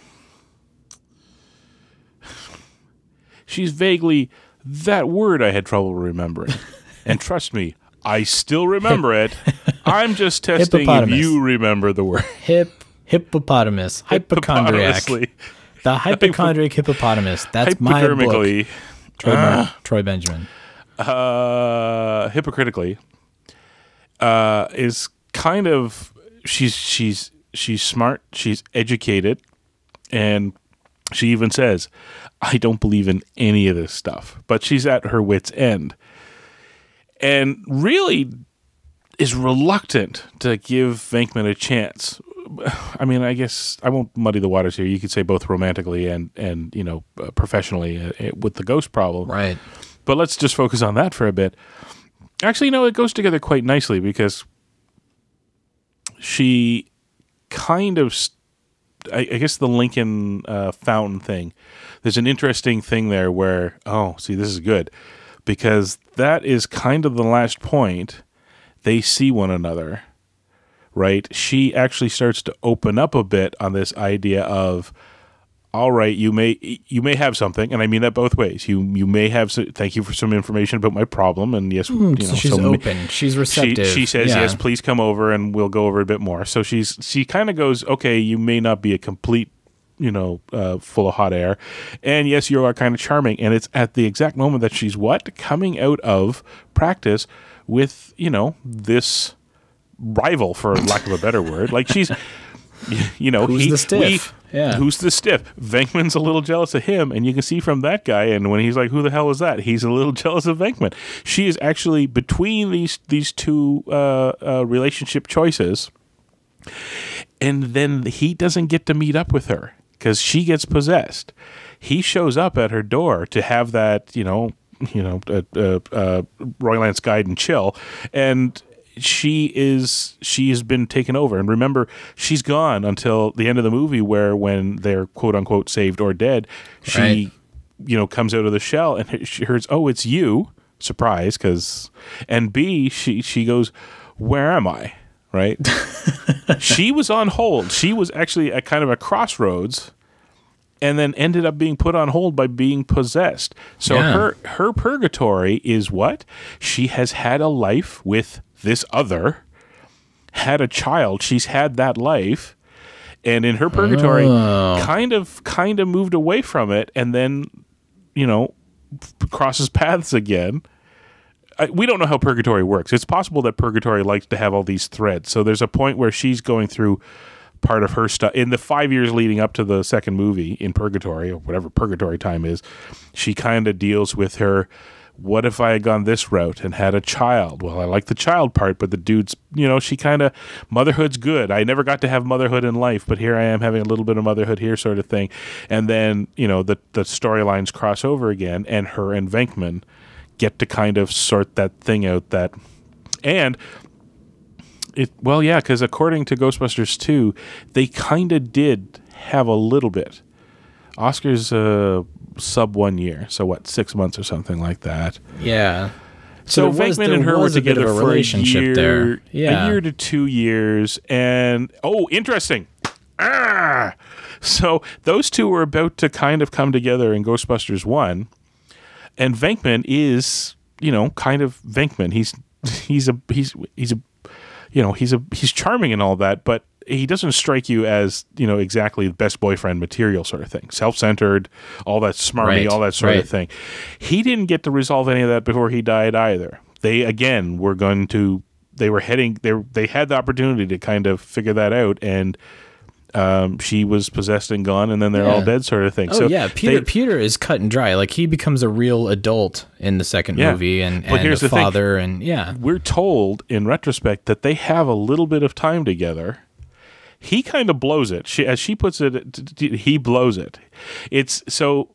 S5: she's vaguely that word I had trouble remembering. [laughs] and trust me, I still remember it. [laughs] I'm just testing if you remember the word.
S2: Hip hippopotamus, hypochondriac. The [laughs] hypochondriac hippopotamus. That's my book. Troy, Ben- Troy Benjamin.
S5: uh, hypocritically, uh, is kind of she's she's she's smart, she's educated, and she even says, "I don't believe in any of this stuff," but she's at her wits' end, and really is reluctant to give Venkman a chance. [sighs] I mean, I guess I won't muddy the waters here. You could say both romantically and and you know uh, professionally uh, with the ghost problem,
S2: Right.
S5: but let's just focus on that for a bit. Actually, no, it goes together quite nicely because she kind of, st- I, I guess, the Lincoln uh, fountain thing. There's an interesting thing there where, oh, see, this is good because that is kind of the last point they see one another, right? She actually starts to open up a bit on this idea of, all right, you may you may have something, and I mean that both ways. You you may have. So, thank you for some information about my problem, and yes, you know,
S2: so she's
S5: so ma-
S2: open. She's
S5: She,
S2: receptive.
S5: she says
S2: Yeah.
S5: yes, please come over, and we'll go over a bit more. So she's she kind of goes, okay, you may not be a complete, you know, uh, full of hot air, and yes, you are kind of charming. And it's at the exact moment that she's what coming out of practice with you know this rival, for lack of a better word, like she's. [laughs] You know,
S2: Who's
S5: he,
S2: the stiff?
S5: we-
S2: Yeah.
S5: who's the stiff? Venkman's a little jealous of him, and you can see from that guy. And when he's like, "Who the hell is that?" He's a little [laughs] jealous of Venkman. She is actually between these these two uh, uh, relationship choices, and then he doesn't get to meet up with her because she gets possessed. He shows up at her door to have that, you know, you know, uh, uh, uh, Roy Lance guide and chill, and she is she has been taken over. And remember, she's gone until the end of the movie, where when they're quote unquote saved or dead, she
S2: Right.
S5: you know comes out of the shell and she hears, "Oh, it's you!" Surprise, because and B, she she goes, "Where am I?" Right? [laughs] she was on hold. She was actually at kind of a crossroads and then ended up being put on hold by being possessed. So
S2: Yeah.
S5: her her purgatory is what? She has had a life with this other, had a child, she's had that life, and in her purgatory oh. kind of kind of moved away from it and then, you know, crosses paths again. I, we don't know how purgatory works. It's possible that purgatory likes to have all these threads. So there's a point where she's going through part of her stuff in the five years leading up to the second movie in purgatory or whatever purgatory time is. She kind of deals with her. What if I had gone this route and had a child? Well, I like the child part, but the dude's, you know, she kind of motherhood's good. I never got to have motherhood in life, but here I am having a little bit of motherhood here, sort of thing. And then, you know, the the storylines cross over again, and her and Venkman get to kind of sort that thing out that and it well yeah because according to ghostbusters 2 they kind of did have a little bit oscar's uh sub one year so what six months or something like that
S2: Yeah.
S5: so,
S2: there was-
S5: Venkman and her were together
S2: a
S5: for a year,
S2: there. Yeah.
S5: a year to two years, and oh, interesting. Ah, so those two were about to kind of come together in Ghostbusters One, and Venkman is, you know, kind of Venkman. He's he's a he's he's a you know he's a he's charming and all that, but he doesn't strike you as you know exactly the best boyfriend material sort of thing. Self centered, all that smarmy,
S2: Right,
S5: all that sort
S2: right.
S5: of thing. He didn't get to resolve any of that before he died either. They again were going to they were heading they they had the opportunity to kind of figure that out and. Um, she was possessed and gone, and then they're all dead, sort of thing.
S2: Oh
S5: so
S2: yeah, Peter.
S5: they-
S2: Peter is cut and dry. Like he becomes a real adult in the second
S5: Yeah.
S2: movie, and,
S5: But
S2: and
S5: here's the thing.
S2: father, and yeah,
S5: we're told in retrospect that they have a little bit of time together. He kind of blows it. She, as she puts it, he blows it. It's so.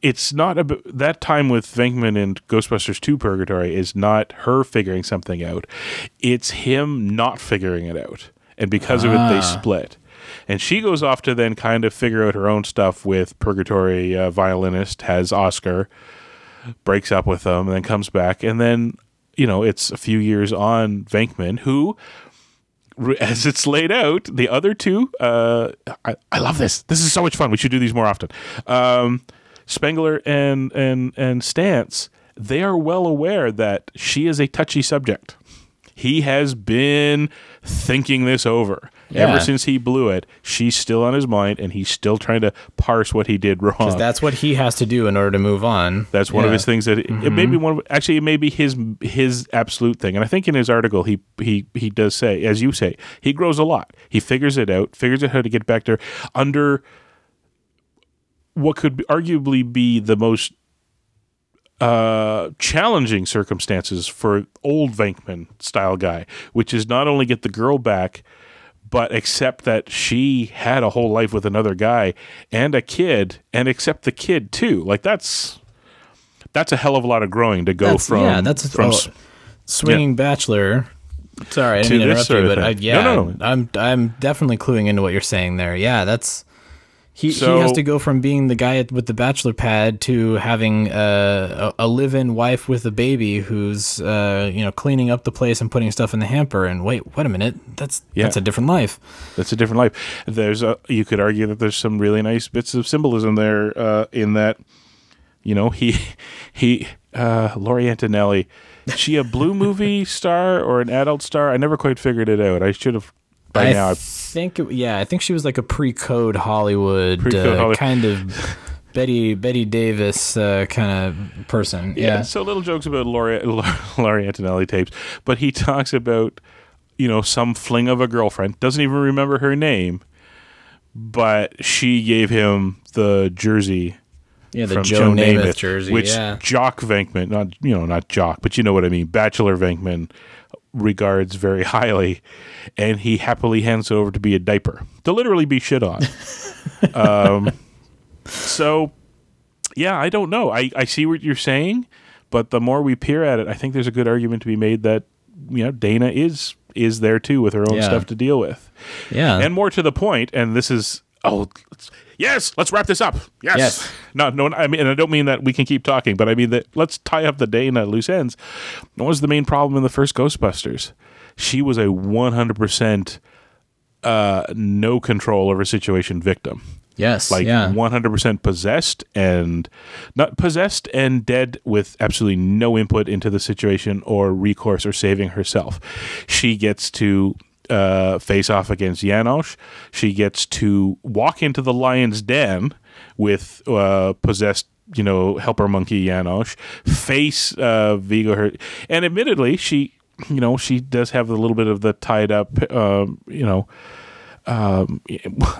S5: It's not about that time with Venkman and Ghostbusters 2 Purgatory is not her figuring something out. It's him not figuring it out. And because of it, they split. and she goes off to then kind of figure out her own stuff with Purgatory uh, violinist, has Oscar, breaks up with them, and then comes back, and then you know it's a few years on Venkman, who, [laughs] as it's laid out, the other two, uh, I, I love this. This is so much fun. We should do these more often. Um, Spengler and and and Stantz, they are well aware that she is a touchy subject. He has been thinking this over
S2: Yeah.
S5: ever since he blew it. She's still on his mind, and he's still trying to parse what he did wrong.
S2: Because that's what he has to do in order to move on.
S5: That's one of his things that it, it may be one of actually it may be his his absolute thing. And I think in his article he he he does say, as you say, he grows a lot. He figures it out, figures out how to get back there under what could arguably be the most uh, challenging circumstances for old Venkman style guy, which is not only get the girl back, but except that she had a whole life with another guy and a kid, and except the kid too. Like that's that's a hell of a lot of growing to go
S2: That's-
S5: from
S2: yeah, that's
S5: from
S2: oh, swinging bachelor. Sorry, I didn't mean to interrupt you, but. I,
S5: No,
S2: yeah,
S5: no, no.
S2: I'm I'm definitely cluing into what you're saying there. Yeah, that's he.
S5: So-
S2: he has to go from being the guy with the bachelor pad to having a, a, a live-in wife with a baby who's uh, you know cleaning up the place and putting stuff in the hamper. And wait, wait a minute, that's
S5: Yeah.
S2: that's a different life.
S5: That's a different life. There's a you could argue that there's some really nice bits of symbolism there uh, in that you know he [laughs] he uh, Laurie Antonelli. Is she a blue movie [laughs] star or an adult star? I never quite figured it out. I should have by
S2: I
S5: now. I-
S2: think it- yeah, I think she was like a pre-code Hollywood,
S5: Pre-code
S2: uh,
S5: Holly-
S2: kind of Betty Bette Davis uh, kind of person.
S5: yeah.
S2: Yeah.
S5: So little jokes about Laurie Laurie [laughs] Antonelli tapes, but he talks about you know some fling of a girlfriend. Doesn't even remember her name, but she gave him the jersey
S2: Yeah, the Joe,
S5: Joe
S2: Namath,
S5: Namath,
S2: jersey.
S5: which
S2: yeah.
S5: Jock Venkman, not you know, not Jock, but you know what I mean, Bachelor Venkman regards very highly, and he happily hands it over to be a diaper to literally be shit on. [laughs] um, so, yeah, I don't know. I I see what you're saying, but the more we peer at it, I think there's a good argument to be made that you know Dana is is there too with her own
S2: Yeah.
S5: stuff to deal with.
S2: Yeah.
S5: And more to the point, and this is oh let's, yes, let's wrap this up. Yes.
S2: Yes.
S5: No, no, I mean, and I don't mean that we can keep talking, but I mean that let's tie up the day Dana loose ends. What was the main problem in the first Ghostbusters? She was a one hundred percent uh no control over situation victim
S2: yes.
S5: like
S2: yeah.
S5: 100% possessed and not possessed and dead with absolutely no input into the situation or recourse or saving herself. She gets to uh, face off against Janosz. She gets to walk into the lion's den with uh, possessed. You know, helper monkey Janosz face uh, Vigo. Her and admittedly, she, you know, she does have a little bit of the tied up. Um, you know, um,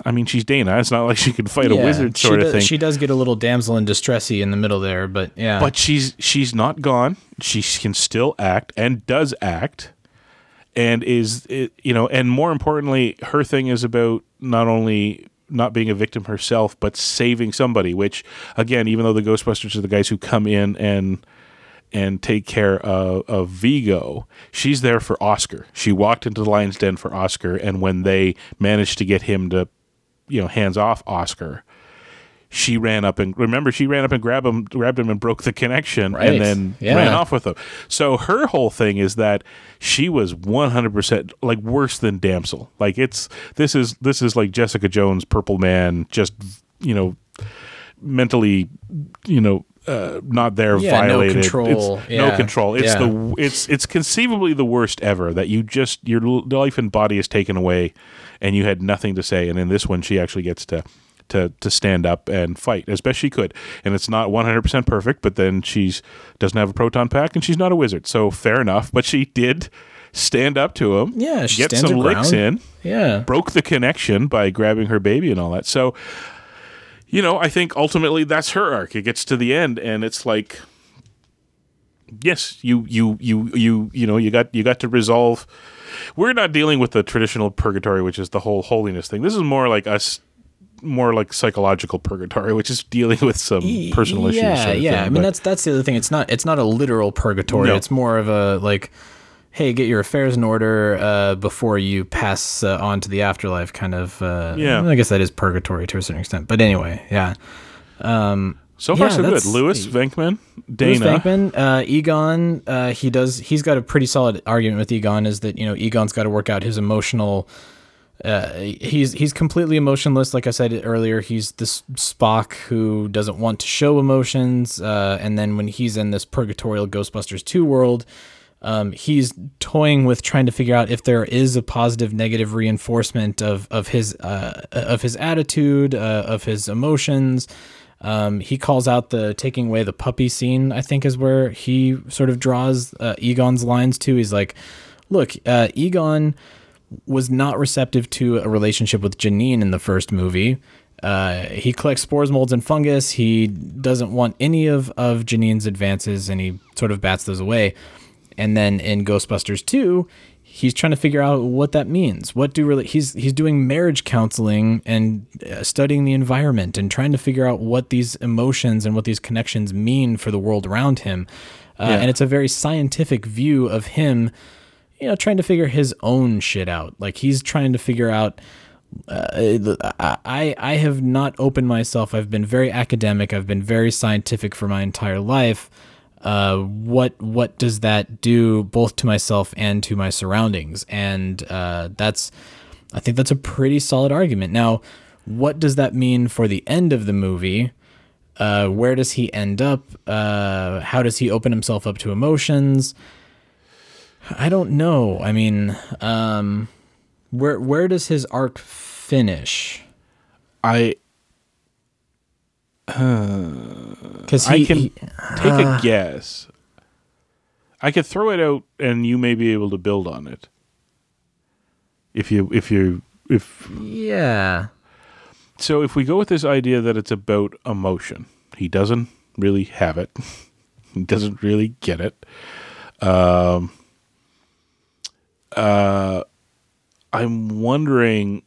S5: I mean, she's Dana. It's not like she can fight a wizard sort of thing.
S2: She does get a little damsel in distressy in the middle there, but yeah.
S5: but she's she's not gone. She can still act and does act, and is you know, and more importantly, her thing is about not only not being a victim herself, but saving somebody. Which again, even though the Ghostbusters are the guys who come in and and take care of, of Vigo. She's there for Oscar. She walked into the lion's den for Oscar, and when they managed to get him to, you know, hands off Oscar, she ran up and remember she ran up and grabbed him, grabbed him and broke the connection,
S2: Right.
S5: and then
S2: Yeah.
S5: ran off with him. So her whole thing is that she was one hundred percent like worse than damsel. Like it's this is this is like Jessica Jones, Purple Man, just you know mentally, you know, uh, not there,
S2: Yeah, no
S5: violated.
S2: control.
S5: It's, No control. It's
S2: Yeah.
S5: the it's it's conceivably the worst ever that you just your life and body is taken away, and you had nothing to say. And in this one, she actually gets to. To, to stand up and fight as best she could, and it's not one hundred percent perfect. But then she's doesn't have a proton pack, and she's not a wizard, so fair enough. But she did stand up to him,
S2: Yeah, she
S5: get some licks in,
S2: yeah.
S5: broke the connection by grabbing her baby and all that. So, you know, I think ultimately that's her arc. It gets to the end and it's like yes, you you you you you know, you got you got to resolve we're not dealing with the traditional purgatory, which is the whole holiness thing. This is more like us more like psychological purgatory, which is dealing with some personal issues.
S2: Yeah,
S5: sort of
S2: yeah.
S5: thing.
S2: I mean,
S5: But-
S2: that's that's the other thing. It's not it's not a literal purgatory.
S5: No.
S2: It's more of a like hey, get your affairs in order uh, before you pass uh, on to the afterlife. Kind of. Uh,
S5: Yeah.
S2: I guess that is purgatory to a certain extent. But anyway, yeah. Um,
S5: So far,
S2: Yeah,
S5: so good. Lewis Venkman, Dana.
S2: Venkman, uh, Egon, uh, he does. He's got a pretty solid argument with Egon. Is that you know Egon's got to work out his emotional. Uh, he's he's completely emotionless. Like I said earlier, he's this Spock who doesn't want to show emotions. Uh, and then when he's in this purgatorial Ghostbusters two world, um, he's toying with trying to figure out if there is a positive negative reinforcement of of his uh, of his attitude, uh, of his emotions. Um, he calls out the taking away the puppy scene. I think is where he sort of draws uh, Egon's lines to. He's like, "Look, Egon was not receptive to a relationship with Janine in the first movie. Uh, he collects spores, molds, and fungus. He doesn't want any of of Janine's advances, and he sort of bats those away. And then in Ghostbusters 2, he's trying to figure out what that means. What do really he's he's doing marriage counseling and uh, studying the environment and trying to figure out what these emotions and what these connections mean for the world around him. Uh,
S5: Yeah.
S2: And it's a very scientific view of him, you know, trying to figure his own shit out. Like he's trying to figure out uh, I I have not opened myself. I've been very academic. I've been very scientific for my entire life. Uh, what what does that do both to myself and to my surroundings? And uh, that's I think that's a pretty solid argument. Now, what does that mean for the end of the movie? Uh, where does he end up? Uh, how does he open himself up to emotions? I don't know. I mean, um, where where does his arc finish?
S5: I
S2: Because
S5: I
S2: he,
S5: can
S2: he-
S5: take a guess. I could throw it out, and you may be able to build on it. If you, if you, if
S2: yeah,
S5: so, if we go with this idea that it's about emotion, he doesn't really have it. [laughs] he doesn't really get it. Um. Uh, I'm wondering,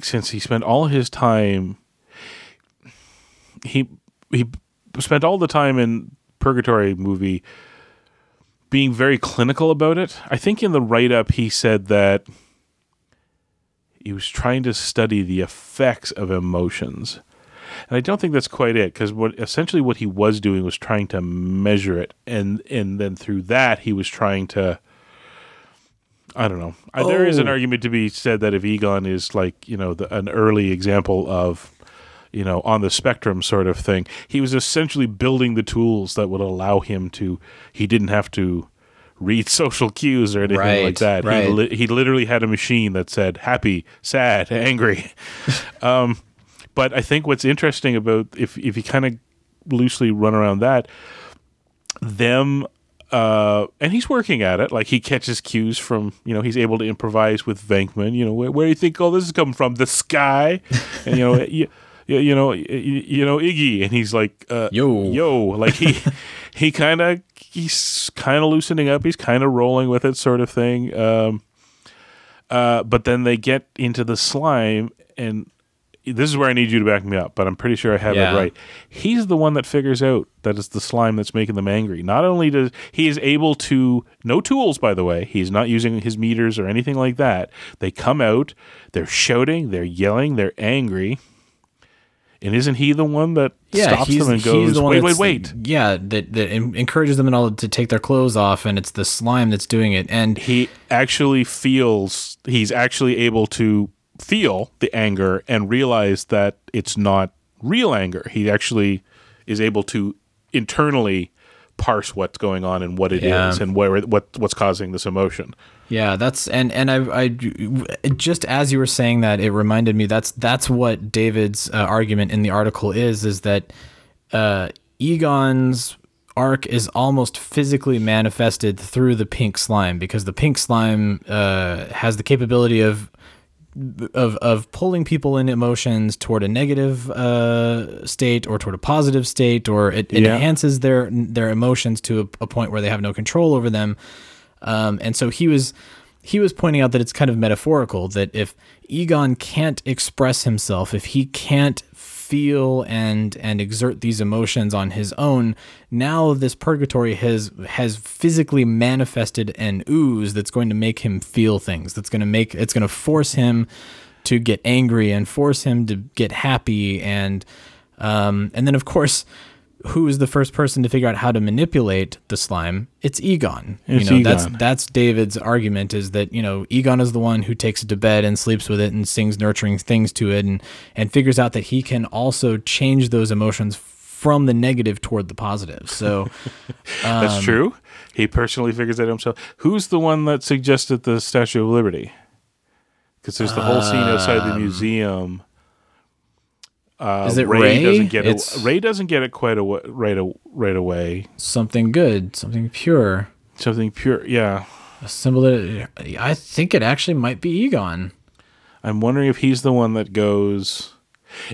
S5: since he spent all his time, he he spent all the time in Purgatory movie being very clinical about it. I think in the write up he said that he was trying to study the effects of emotions. And I don't think that's quite it because what essentially what he was doing was trying to measure it and and then through that he was trying to I don't know. Uh, There is an
S2: Oh.
S5: argument to be said that if Egon is like, you know, the, an early example of you know, on the spectrum sort of thing. He was essentially building the tools that would allow him to. He didn't have to read [laughs] social cues or anything
S2: Right,
S5: like that.
S2: right.
S5: He, li- he literally had a machine that said happy, sad, angry. [laughs] um, but I think what's interesting about if if you kind of loosely run around that, them. Uh, and he's working at it. Like he catches cues from, you know, he's able to improvise with Venkman. You know, where, where do you think all this is coming from? The sky, and you know, [laughs] you, you, know, you, you know, Iggy, and he's like, uh,
S2: Yo.
S5: yo, like he, [laughs] he kind of, he's kind of loosening up. He's kind of rolling with it, sort of thing. Um, uh, but then they get into the slime, and this is where I need you to back me up. But I'm pretty sure I have
S2: Yeah.
S5: it right. He's the one that figures out that it's the slime that's making them angry. Not only does he is able to no tools, by the way, he's not using his meters or anything like that. They come out, they're shouting, they're yelling, they're angry. And isn't he the one that
S2: yeah.
S5: stops them and goes,
S2: the
S5: "Wait, wait, wait"?
S2: Yeah, that that encourages them and all to take their clothes off, and it's the slime that's doing it. And
S5: he actually feels he's actually able to feel the anger and realize that it's not real anger. He actually is able to internally parse what's going on and what it is
S2: Yeah.
S5: and where what what's causing this emotion.
S2: Yeah, that's and and I I just as you were saying that it reminded me that's that's what David's uh, argument in the article is is that uh, Egon's arc is almost physically manifested through the pink slime because the pink slime uh, has the capability of of of pulling people in emotions toward a negative uh, state or toward a positive state, or it, it
S5: Yeah.
S2: enhances their their emotions to a, a point where they have no control over them. Um, and so he was he was pointing out that it's kind of metaphorical that if Egon can't express himself, if he can't feel and and exert these emotions on his own now this purgatory has has physically manifested an ooze that's going to make him feel things that's going to make it's going to force him to get angry and force him to get happy and um, and then of course who is the first person to figure out how to manipulate the slime? It's Egon.
S5: It's
S2: you know, that's
S5: Egon.
S2: that's David's argument is that, you know, Egon is the one who takes it to bed and sleeps with it and sings nurturing things to it and and figures out that he can also change those emotions from the negative toward the positive. So [laughs]
S5: That's
S2: Um,
S5: true. He personally figures that himself. Who's the one that suggested the Statue of Liberty? Because there's the whole scene outside the museum. Uh,
S2: Is it Ray?
S5: Doesn't get
S2: It's-
S5: it, Ray doesn't get it quite awa right a, right away.
S2: something good, something pure.
S5: Something pure. Yeah,
S2: A symbol that I think it actually might be Egon.
S5: I'm wondering if he's the one that goes.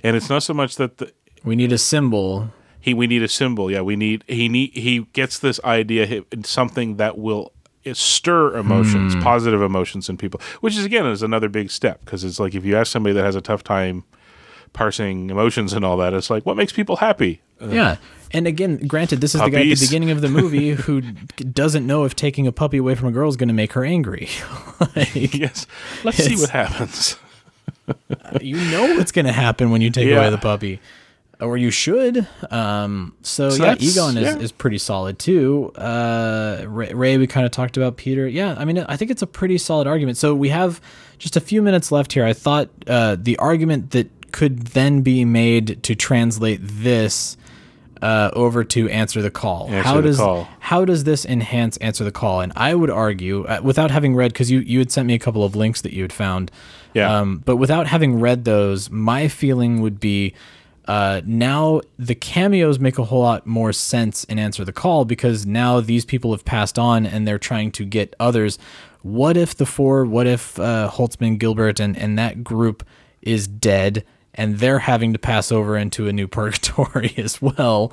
S5: And it's not so much that the,
S2: We need a symbol.
S5: he we need a symbol. Yeah, we need he need he gets this idea something that will stir emotions,
S2: Hmm.
S5: positive emotions in people. Which is again is another big step because it's like if you ask somebody that has a tough time parsing emotions and all that, it's like what makes people happy.
S2: Yeah. And again, granted, this is the guy at the beginning of the movie [laughs] who doesn't know if taking a puppy away from a girl is going to make her angry. [laughs] Like,
S5: yes, let's see what happens.
S2: you know what's going to happen when you take
S5: Yeah.
S2: away the puppy, or you should. Um, so,
S5: So
S2: yeah, Egon is,
S5: yeah.
S2: is pretty solid too. Uh, Ray, Ray, we kind of talked about Peter. Yeah, I mean, I think it's a pretty solid argument. So we have just a few minutes left here. I thought uh, the argument that could then be made to translate this uh, over to answer the call.
S5: Answer
S2: how
S5: the
S2: does
S5: call.
S2: how does this enhance answer the call? And I would argue, uh, without having read, because you you had sent me a couple of links that you had found.
S5: Yeah.
S2: Um, but without having read those, my feeling would be uh, now the cameos make a whole lot more sense in Answer the Call because now these people have passed on and they're trying to get others. What if the four, what if uh, Holtzman, Gilbert, and, and that group is dead and they're having to pass over into a new [laughs] purgatory as well?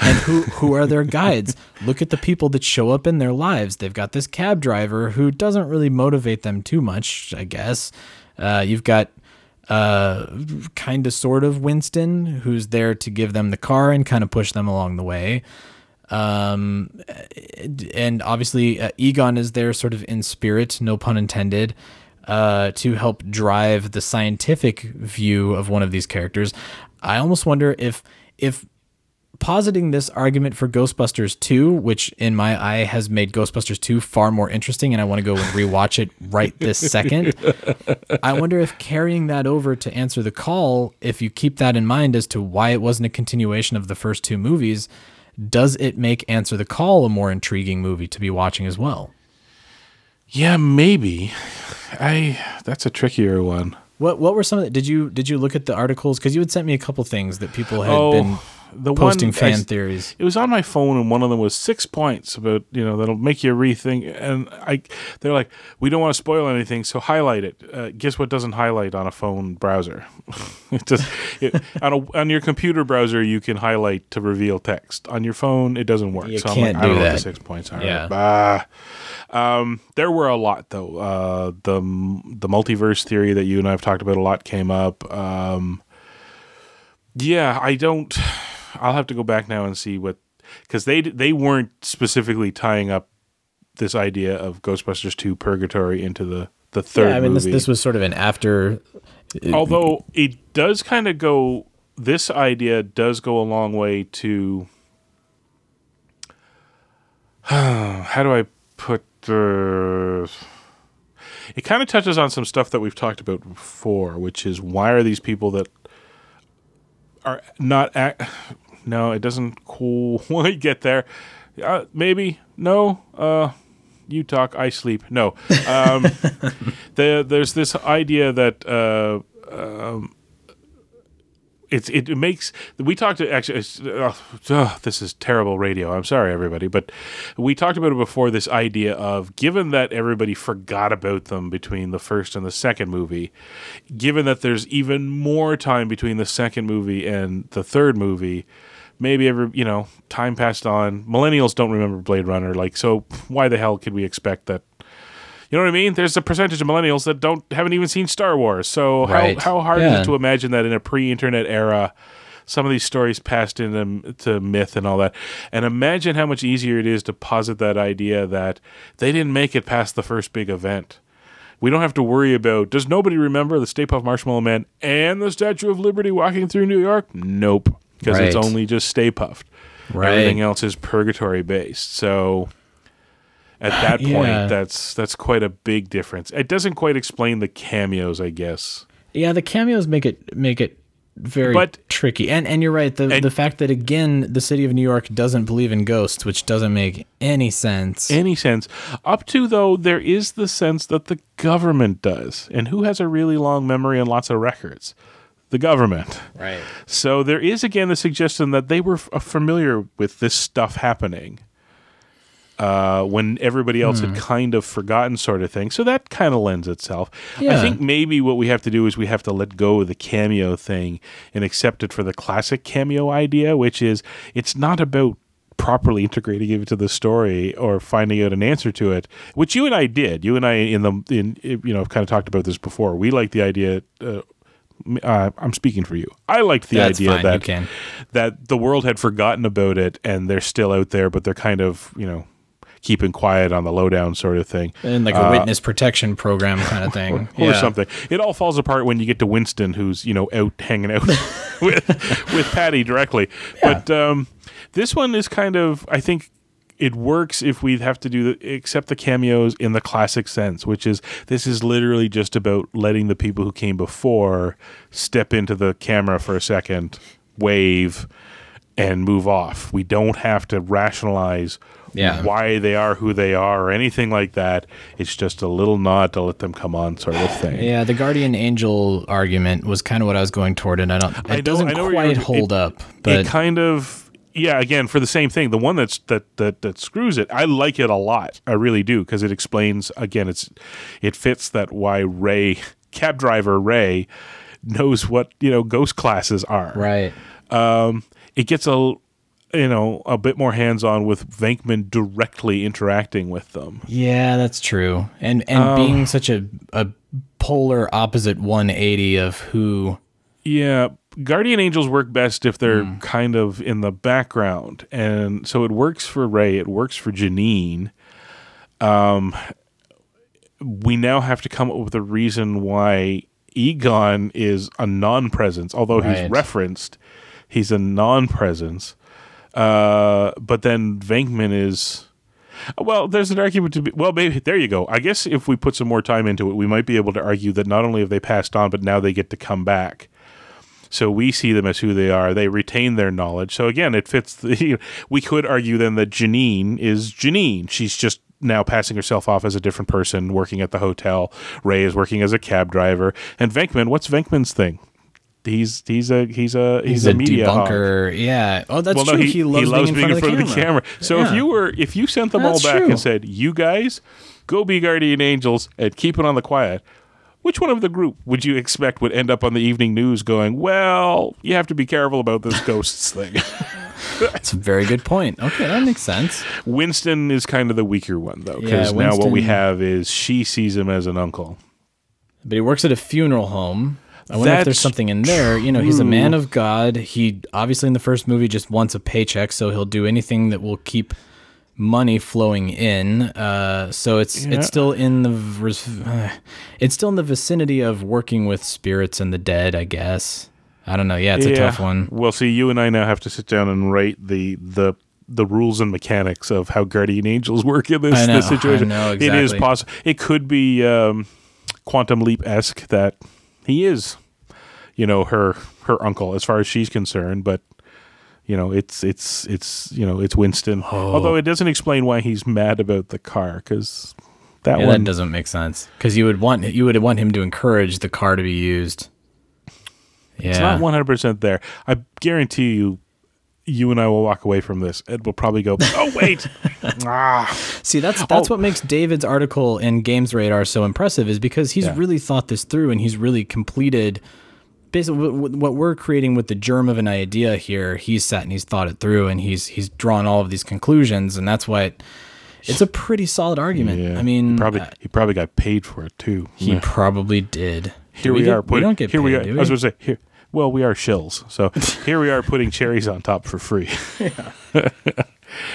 S2: and who who are their guides? Look at the people that show up in their lives. They've got this cab driver who doesn't really motivate them too much, I guess. Uh, you've got uh, kind of sort of Winston, who's there to give them the car and kind of push them along the way. Um, and obviously, uh, Egon is there sort of in spirit, no pun intended, uh, to help drive the scientific view of one of these characters. I almost wonder if if positing this argument for Ghostbusters 2, which in my eye has made Ghostbusters 2 far more interesting, and I want to go and rewatch it right this second. [laughs] I wonder if carrying that over to answer the call, if you keep that in mind as to why it wasn't a continuation of the first two movies, does it make Answer the Call a more intriguing movie to be watching as well?
S5: Yeah, maybe. I that's a trickier one.
S2: What what were some of the, did you did you look at the articles because you had sent me a couple things that people had oh, been
S5: Oh, the
S2: posting
S5: one
S2: fan
S5: I-
S2: theories.
S5: It was on my phone, and one of them was six points about you know that'll make you rethink. And I, they're like, we don't want to spoil anything, so highlight it. Uh, guess what doesn't highlight on a phone browser? [laughs] it just it, on a on your computer browser you can highlight to reveal text. On your phone, it doesn't work.
S2: You
S5: so
S2: can't
S5: I'm like, I
S2: do
S5: don't know what
S2: that.
S5: the six points are.
S2: Yeah.
S5: Um, there were a lot though. Uh, the the multiverse theory that you and I have talked about a lot came up. Um, yeah, I don't. I'll have to go back now and see what because they they weren't specifically tying up this idea of Ghostbusters two Purgatory into the the third
S2: yeah, I mean this this was sort of an after uh,
S5: Although it does kind of go, this idea does go a long way to. [sighs] how do I put the. It kind of touches on some stuff that we've talked about before, which is why are these people that are not. Act- no, it doesn't quite [laughs] get there. Uh, maybe. No. Uh, you talk, I sleep. No. Um, [laughs] the, there's this idea that uh, um, it's it, makes we talked to actually uh, this is terrible radio. I'm sorry everybody, but we talked about it before. This idea of given that everybody forgot about them between the first and the second movie, given that there's even more time between the second movie and the third movie. Maybe every you know time passed on. Millennials don't remember Blade Runner, like so. Why the hell could we expect that You know what I mean? There's a percentage of millennials that don't haven't even seen Star Wars. So
S2: Right.
S5: how how hard is it to imagine that in a pre-internet era, some of these stories passed into to myth and all that, and imagine how much easier it is to posit that idea that they didn't make it past the first big event. We don't have to worry about. Does nobody remember the Stay Puft Marshmallow Man and the Statue of Liberty walking through New York? Nope, because it's only just Stay Puft.
S2: Right.
S5: Everything else is purgatory based. So at that [sighs] point,
S2: Yeah.
S5: that's that's quite a big difference. It doesn't quite explain the cameos, I guess.
S2: Yeah, the cameos make it make it very
S5: But-
S2: tricky. And and you're right. The
S5: And-
S2: the fact that again the city of New York doesn't believe in ghosts, which doesn't make any sense.
S5: Any sense? Up to though, there is the sense that the government does, and who has a really long memory and lots of records? The government.
S2: right.
S5: So there is again the suggestion that they were f- uh, familiar with this stuff happening uh, when everybody else
S2: Hmm.
S5: had kind of forgotten, sort of thing. So that kind of lends itself. I think maybe what we have to do is we have to let go of the cameo thing and accept it for the classic cameo idea, which is it's not about properly integrating it into the story or finding out an answer to it, which you and I did. You and I in the in you know kind of talked about this before. We like the idea. Uh, uh, I'm speaking for you. I liked the
S2: That's
S5: idea
S2: fine,
S5: that that the world had forgotten about it and they're still out there, but they're kind of you know keeping quiet on the lowdown sort of thing.
S2: And like a witness protection program kind of [laughs] thing.
S5: Or
S2: Yeah.
S5: something. It all falls apart when you get to Winston, who's you know out hanging out [laughs] with with Patty directly. But um, this one is kind of, I think, it works if we have to do the, accept the cameos in the classic sense, which is this is literally just about letting the people who came before step into the camera for a second, wave, and move off. We don't have to rationalize
S2: Yeah.
S5: why they are who they are or anything like that. It's just a little nod to let them come on, sort of thing.
S2: Yeah, the guardian angel argument was kind of what I was going toward, and I don't. It
S5: I know-
S2: doesn't quite hold
S5: it-
S2: up, but
S5: it kind of yeah again for the same thing the one that's that that that screws it i like it a lot i really do because it explains again it's it fits that why ray cab driver ray knows what you know ghost classes are
S2: right.
S5: um it gets a you know a bit more hands on with Venkman directly interacting with them
S2: Yeah, that's true. And and
S5: Oh.
S2: being such a a polar opposite 180 of who
S5: Yeah, guardian angels work best if they're kind of in the background, and so it works for Ray. It works for Janine. Um, we now have to come up with a reason why Egon is a non-presence, although he's referenced. He's a non-presence, uh, but then Venkman is. Well, there's an argument to be. Well, maybe there you go. I guess if we put some more time into it, we might be able to argue that not only have they passed on, but now they get to come back. So we see them as who they are. They retain their knowledge. So again, it fits. The, [laughs] we could argue then that Janine is Janine. She's just now passing herself off as a different person, working at the hotel. Ray is working as a cab driver, and Venkman. What's Venkman's thing? He's he's a he's a he's,
S2: he's,
S5: a,
S2: a,
S5: media hog.
S2: debunker. Yeah. Oh, that's
S5: Well,
S2: true.
S5: no,
S2: he, loves being in front, of, the, camera.
S5: So if you were if you sent them
S2: That's
S5: all back
S2: true.
S5: and said, "You guys go be guardian angels and keep it on the quiet," which one of the group would you expect would end up on the evening news going, "Well, you have to be careful about this [laughs] ghosts thing." [laughs]
S2: That's a very good point. Okay, that makes sense.
S5: Winston is kind of the weaker one though,
S2: Yeah,
S5: because now what we have is she sees him as an uncle.
S2: But he works at a funeral home. I wonder if there's something in there. You know, he's a man of God. He obviously in the first movie just wants a paycheck, so he'll do anything that will keep money flowing in. Uh, so it's
S5: Yeah.
S2: it's still in the uh, it's still in the vicinity of working with spirits and the dead. I guess. I don't know. Yeah, it's a tough one.
S5: Well, see, you and I now have to sit down and write the the the rules and mechanics of how guardian angels [laughs] work in this,
S2: know,
S5: this situation.
S2: Know,
S5: It is possible. It could be um, quantum leap esque that he is, you know, her her uncle as far as she's concerned, but. You know, it's it's it's you know it's Winston.
S2: Oh.
S5: Although it doesn't explain why he's mad about the car because that
S2: Yeah,
S5: one
S2: that doesn't make sense because you would want you would want him to encourage the car to be used. Yeah,
S5: It's not 100% there. I guarantee you, you and I will walk away from this. Ed will probably go, oh, wait. [laughs] ah.
S2: See, that's that's
S5: Oh.
S2: what makes David's article in Games Radar so impressive is because he's
S5: Yeah.
S2: really thought this through and he's really completed basically what- we're creating with the germ of an idea here. He's sat and he's thought it through and he's he's drawn all of these conclusions and that's why it, it's a pretty solid argument. I mean,
S5: probably
S2: uh,
S5: he probably got paid for it too.
S2: he
S5: Yeah.
S2: probably did.
S5: Here we,
S2: get-
S5: are.
S2: we don't get
S5: here
S2: paid,
S5: we are.
S2: do
S5: I was to say here. Well, we are shills, so [laughs] here we are putting cherries on top for free. [laughs] [laughs]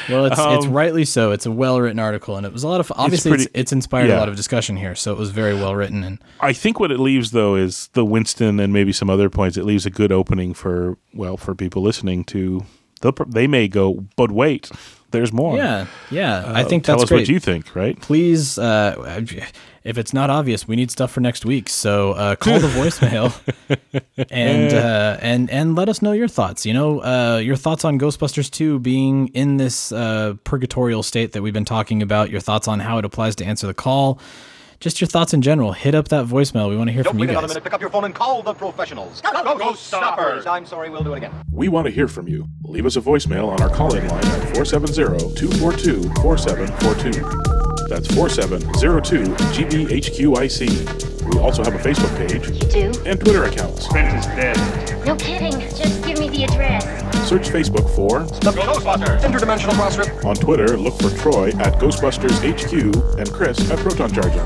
S2: Well, it's it's
S5: Um,
S2: rightly so. It's a well written article, and it was a lot of. Obviously, it's,
S5: pretty-
S2: it's inspired
S5: yeah.
S2: a lot of discussion here, so it was very well written. And
S5: I think what it leaves though is the Winston and maybe some other points. It leaves a good opening for well for people listening to. They may go, but wait, there's more.
S2: yeah, yeah, I
S5: Uh,
S2: think
S5: tell
S2: that's
S5: us
S2: great.
S5: what you think, right?
S2: Please, uh, if it's not obvious, we need stuff for next week. So uh, call the [laughs] voicemail and uh, and and let us know your thoughts. You know, uh, your thoughts on Ghostbusters two being in this uh, purgatorial state that we've been talking about. Your thoughts on how it applies to answer the call. Just your thoughts in general. Hit up that voicemail. We want to hear
S3: Don't
S2: from you
S3: wait another
S2: guys.
S3: minute. Pick up your phone and call the professionals. Go, go, go, stoppers! I'm sorry, we'll do it again.
S5: We want to hear from you. Leave us a voicemail on our call-in line at 470-242-4742. That's 4702-GBHQIC. We also have a Facebook page
S6: Do?
S5: and Twitter accounts.
S6: No kidding. Just give me the address.
S5: Search Facebook for
S3: The Ghostbusters! Interdimensional Crossrip.
S5: On Twitter, look for Troy at Ghostbusters HQ and Chris at Proton Charging.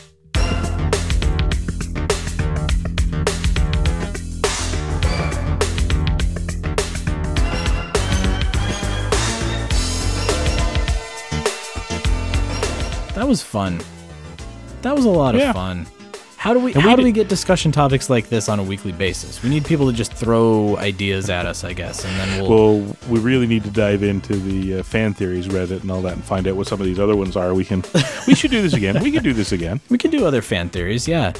S2: Was fun. That was a lot of fun. How do we
S5: And
S2: how
S5: we
S2: do we get discussion topics like this on a weekly basis? We need people to just throw ideas at us, I guess, and then we'll
S5: Well, we really need to dive into the uh, fan theories Reddit and all that and find out what some of these other ones are. We can, [laughs] we should do this again. We can do this again.
S2: we can do other fan theories. Yeah,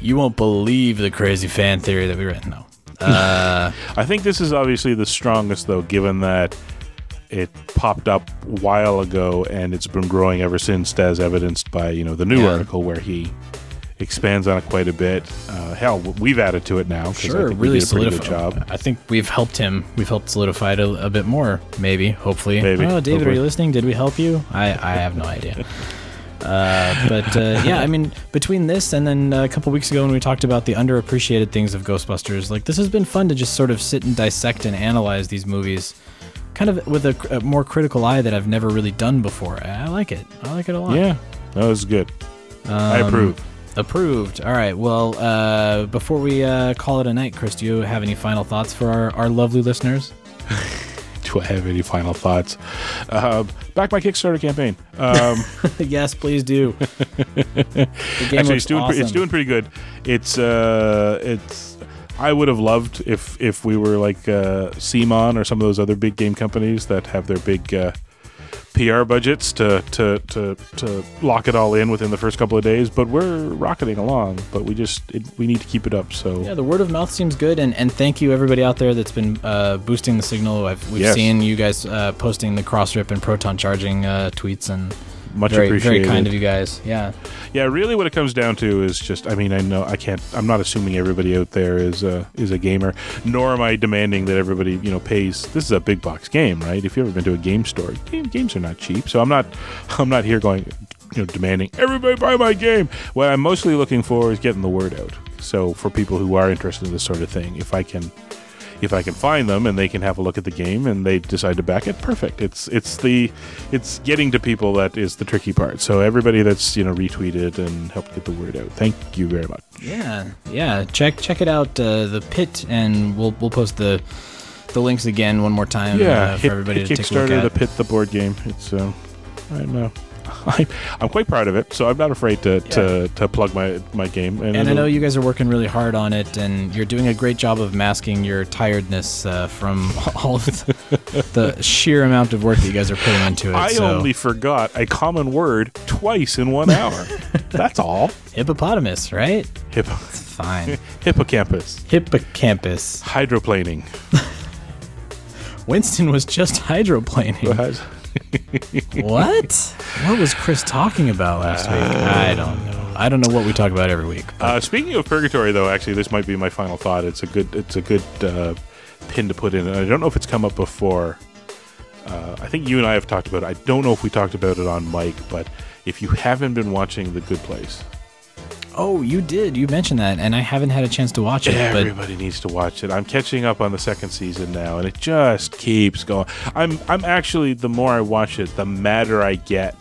S2: you won't believe the crazy fan theory that we read. No, uh, [laughs]
S5: I think this is obviously the strongest, though, given that it popped up a while ago and it's been growing ever since, as evidenced by you know the new
S2: Yeah.
S5: article where he expands on it quite a bit. Uh, hell, we've added to it now.
S2: sure,
S5: think
S2: really
S5: did a pretty good
S2: solidified.
S5: job.
S2: I think we've helped him. We've helped solidify it a, a bit more. Maybe, hopefully.
S5: Maybe,
S2: Oh, David, are you listening? Did we help you? I I have no idea. [laughs] Uh, but uh, yeah, I mean, between this and then uh, a couple weeks ago when we talked about the underappreciated things of Ghostbusters, like this has been fun to just sort of sit and dissect and analyze these movies, kind of with a, a more critical eye that I've never really done before. I like it. I like it a lot.
S5: Yeah, that was good. I
S2: Um,
S5: approve.
S2: Approved. All right. Well, uh, before we uh, call it a night, Chris, do you have any final thoughts for our, our lovely listeners? [laughs]
S5: Do I have any final thoughts? Uh, back my Kickstarter campaign. Um, [laughs]
S2: yes, please do. [laughs] the game
S5: actually, it's doing pre- it's doing pretty good. It's uh, it's. I would have loved if if we were like uh, CMON or some of those other big game companies that have their big uh, PR budgets to, to to to lock it all in within the first couple of days. But we're rocketing along. But we just it, we need to keep it up. So
S2: Yeah, the word of mouth seems good, and, and thank you everybody out there that's been uh, boosting the signal. I've, we've
S5: Yes.
S2: seen you guys uh, posting the Crossrip and proton charging uh, tweets, and
S5: much
S2: very
S5: appreciated.
S2: very kind of you guys. Yeah,
S5: Yeah, really, what it comes down to is just. I mean, I know I can't. I'm not assuming everybody out there is a is a gamer, nor am I demanding that everybody you know pays. This is a big box game, right? If you've ever been to a game store, game, games are not cheap. So I'm not. I'm not here going, you know, demanding everybody buy my game. What I'm mostly looking for is getting the word out. So for people who are interested in this sort of thing, if I can. If I can find them and they can have a look at the game and they decide to back it, perfect. It's it's the it's getting to people that is the tricky part. So everybody that's you know retweeted and helped get the word out, thank you very much.
S2: yeah, yeah. Check check it out, uh, the pit, and we'll we'll post the the links again one more time
S5: Yeah,
S2: uh, for
S5: hit,
S2: everybody
S5: hit
S2: to take a look
S5: Kickstarter,
S2: at.
S5: the pit, the board game. It's uh, I'm uh, [laughs] I'm, I'm quite proud of it, so I'm not afraid to to, to plug my my game.
S2: and I know you guys are working really hard on it, and you're doing a great job of masking your tiredness uh, from [laughs] all of the, the sheer amount of work that you guys are putting into it.
S5: I
S2: so.
S5: only forgot a common word twice in one hour. [laughs] That's all.
S2: hippopotamus, right?
S5: Hippo,
S2: Fine.
S5: hippocampus,
S2: Hippocampus.
S5: hydroplaning.
S2: Winston was just hydroplaning. What? What was Chris talking about last week? I don't know. I don't know what we talk about every week.
S5: Uh, speaking of purgatory, though, actually, this might be my final thought. It's a good, it's a good uh, pin to put in, and I don't know if it's come up before. Uh, I think you and I have talked about it. I don't know if we talked about it on mic, but if you haven't been watching The Good Place,
S2: Oh, you did. You mentioned that, and I haven't had a chance to watch it. But
S5: everybody needs to watch it. I'm catching up on the second season now, and it just keeps going. I'm I'm actually the more I watch it, the madder I get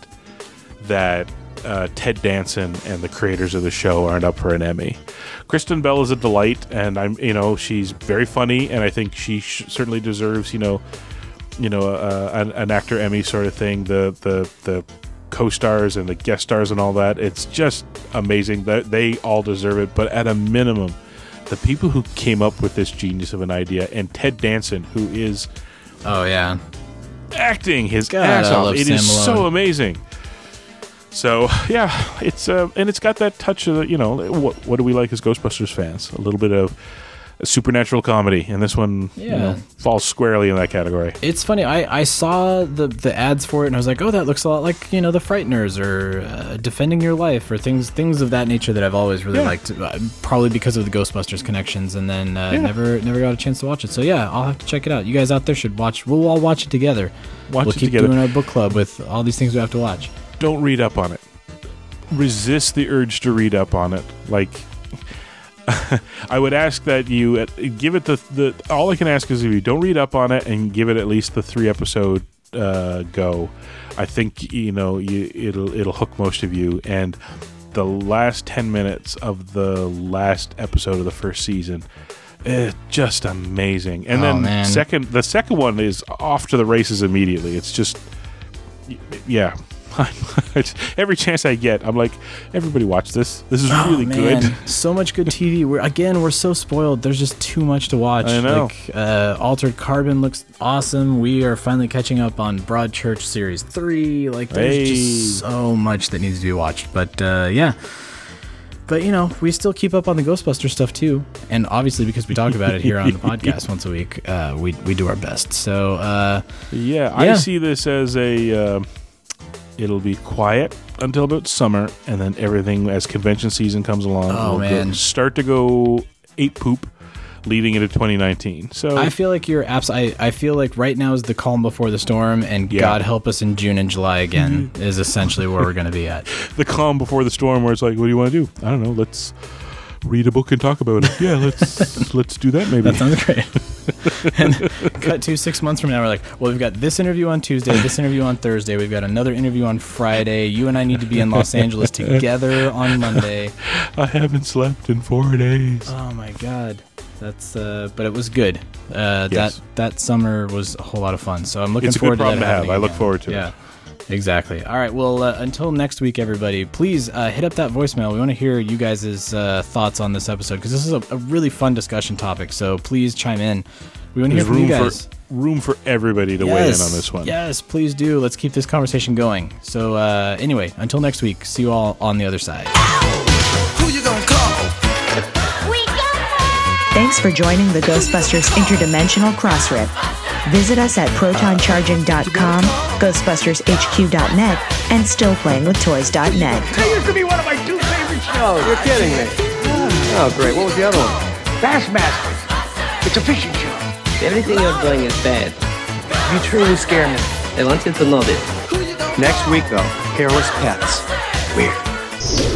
S5: that uh, Ted Danson and the creators of the show aren't up for an Emmy. Kristen Bell is a delight, and I'm you know she's very funny, and I think she sh- certainly deserves you know you know uh, an, an actor Emmy sort of thing. The the the co-stars and the guest stars and all that. It's just amazing that they all deserve it. But at a minimum, the people who came up with this genius of an idea and Ted Danson, who is
S2: oh yeah,
S5: acting his
S2: God,
S5: ass off, it
S2: Sam
S5: is so amazing. So yeah, it's uh, and it's got that touch of you know what what do we like as Ghostbusters fans? A little bit of supernatural comedy, and this one you know, falls squarely in that category.
S2: It's funny. I, I saw the the ads for it and I was like, oh, that looks a lot like you know the Frighteners or uh, Defending Your Life or things things of that nature that I've always really
S5: Yeah.
S2: liked. Uh, probably because of the Ghostbusters connections, and then uh,
S5: Yeah.
S2: never never got a chance to watch it. So yeah, I'll have to check it out. You guys out there should watch. We'll all watch it together.
S5: Watch
S2: we'll
S5: it
S2: keep
S5: together.
S2: doing our book club with all these things we have to watch.
S5: don't read up on it. Resist the urge to read up on it. Like, [laughs] I would ask that you uh, give it the the. All I can ask is if you don't read up on it and give it at least the three episode uh, go. I think you know you, it'll it'll hook most of you. And the last ten minutes of the last episode of the first season. eh, just amazing, and
S2: Oh,
S5: then
S2: man.
S5: second, the second one is off to the races immediately. It's just yeah. It's- [laughs] Every chance I get, I'm like, everybody watch this. This is really
S2: Oh, Man,
S5: good. [laughs]
S2: so much good TV. We're again, we're so spoiled. There's just too much to watch.
S5: I know.
S2: Like, uh, Altered Carbon looks awesome. We are finally catching up on Broadchurch Series Three. Like, there's
S5: Hey.
S2: just so much that needs to be watched. But uh, yeah. But you know, we still keep up on the Ghostbuster stuff too, and obviously because we talk about it here on the [laughs] podcast once a week, uh, we we do our best. So uh,
S5: Yeah, I see this as a. It'll be quiet until about summer, and then everything as convention season comes along.
S2: Oh,
S5: will
S2: man.
S5: start to go eight poop, leading into 2019. So
S2: I feel like you're abs- I, I feel like right now is the calm before the storm, and
S5: Yeah.
S2: God help us in June and July again mm-hmm. is essentially where we're going to be at. [laughs]
S5: the calm before the storm, where it's like, what do you want to do? I don't know. Let's read a book and talk about it. [laughs] Yeah, let's let's do that maybe.
S2: That sounds great. [laughs] and cut to six months from now, we're like, well, we've got this interview on Tuesday, this interview on Thursday, we've got another interview on Friday. You and I need to be in Los Angeles [laughs] together on Monday.
S5: I haven't slept in four days.
S2: Oh my God. That's uh, but it was good. Uh,
S5: Yes.
S2: That that summer was a whole lot of fun. So I'm looking
S5: It's a good
S2: forward
S5: problem
S2: to
S5: to have. I look forward to it.
S2: Yeah, exactly. All right. Well, uh, until next week, everybody, please uh, hit up that voicemail. We want to hear you guys' uh, thoughts on this episode because this is a, a really fun discussion topic. So please chime in. We want to hear from you
S5: room
S2: guys.
S5: for room for everybody to weigh in on this one.
S2: Yes, please do. Let's keep this conversation going. So, uh, anyway, until next week, see you all on the other side.
S7: Who you gonna call?
S6: We!
S1: Thanks for joining the Ghostbusters Interdimensional Crossrip. Visit us at protoncharging.com, ghostbustershq.net, and stillplayingwithtoys.net.
S8: That used to be one of my two favorite shows.
S4: You're kidding me. Oh, great. What was the other one?
S8: Bassmasters. It's a fishing show.
S9: Everything you're doing is bad.
S8: You truly scare me.
S9: I want you to know this.
S4: Next week, though, hairless pets.
S8: Weird.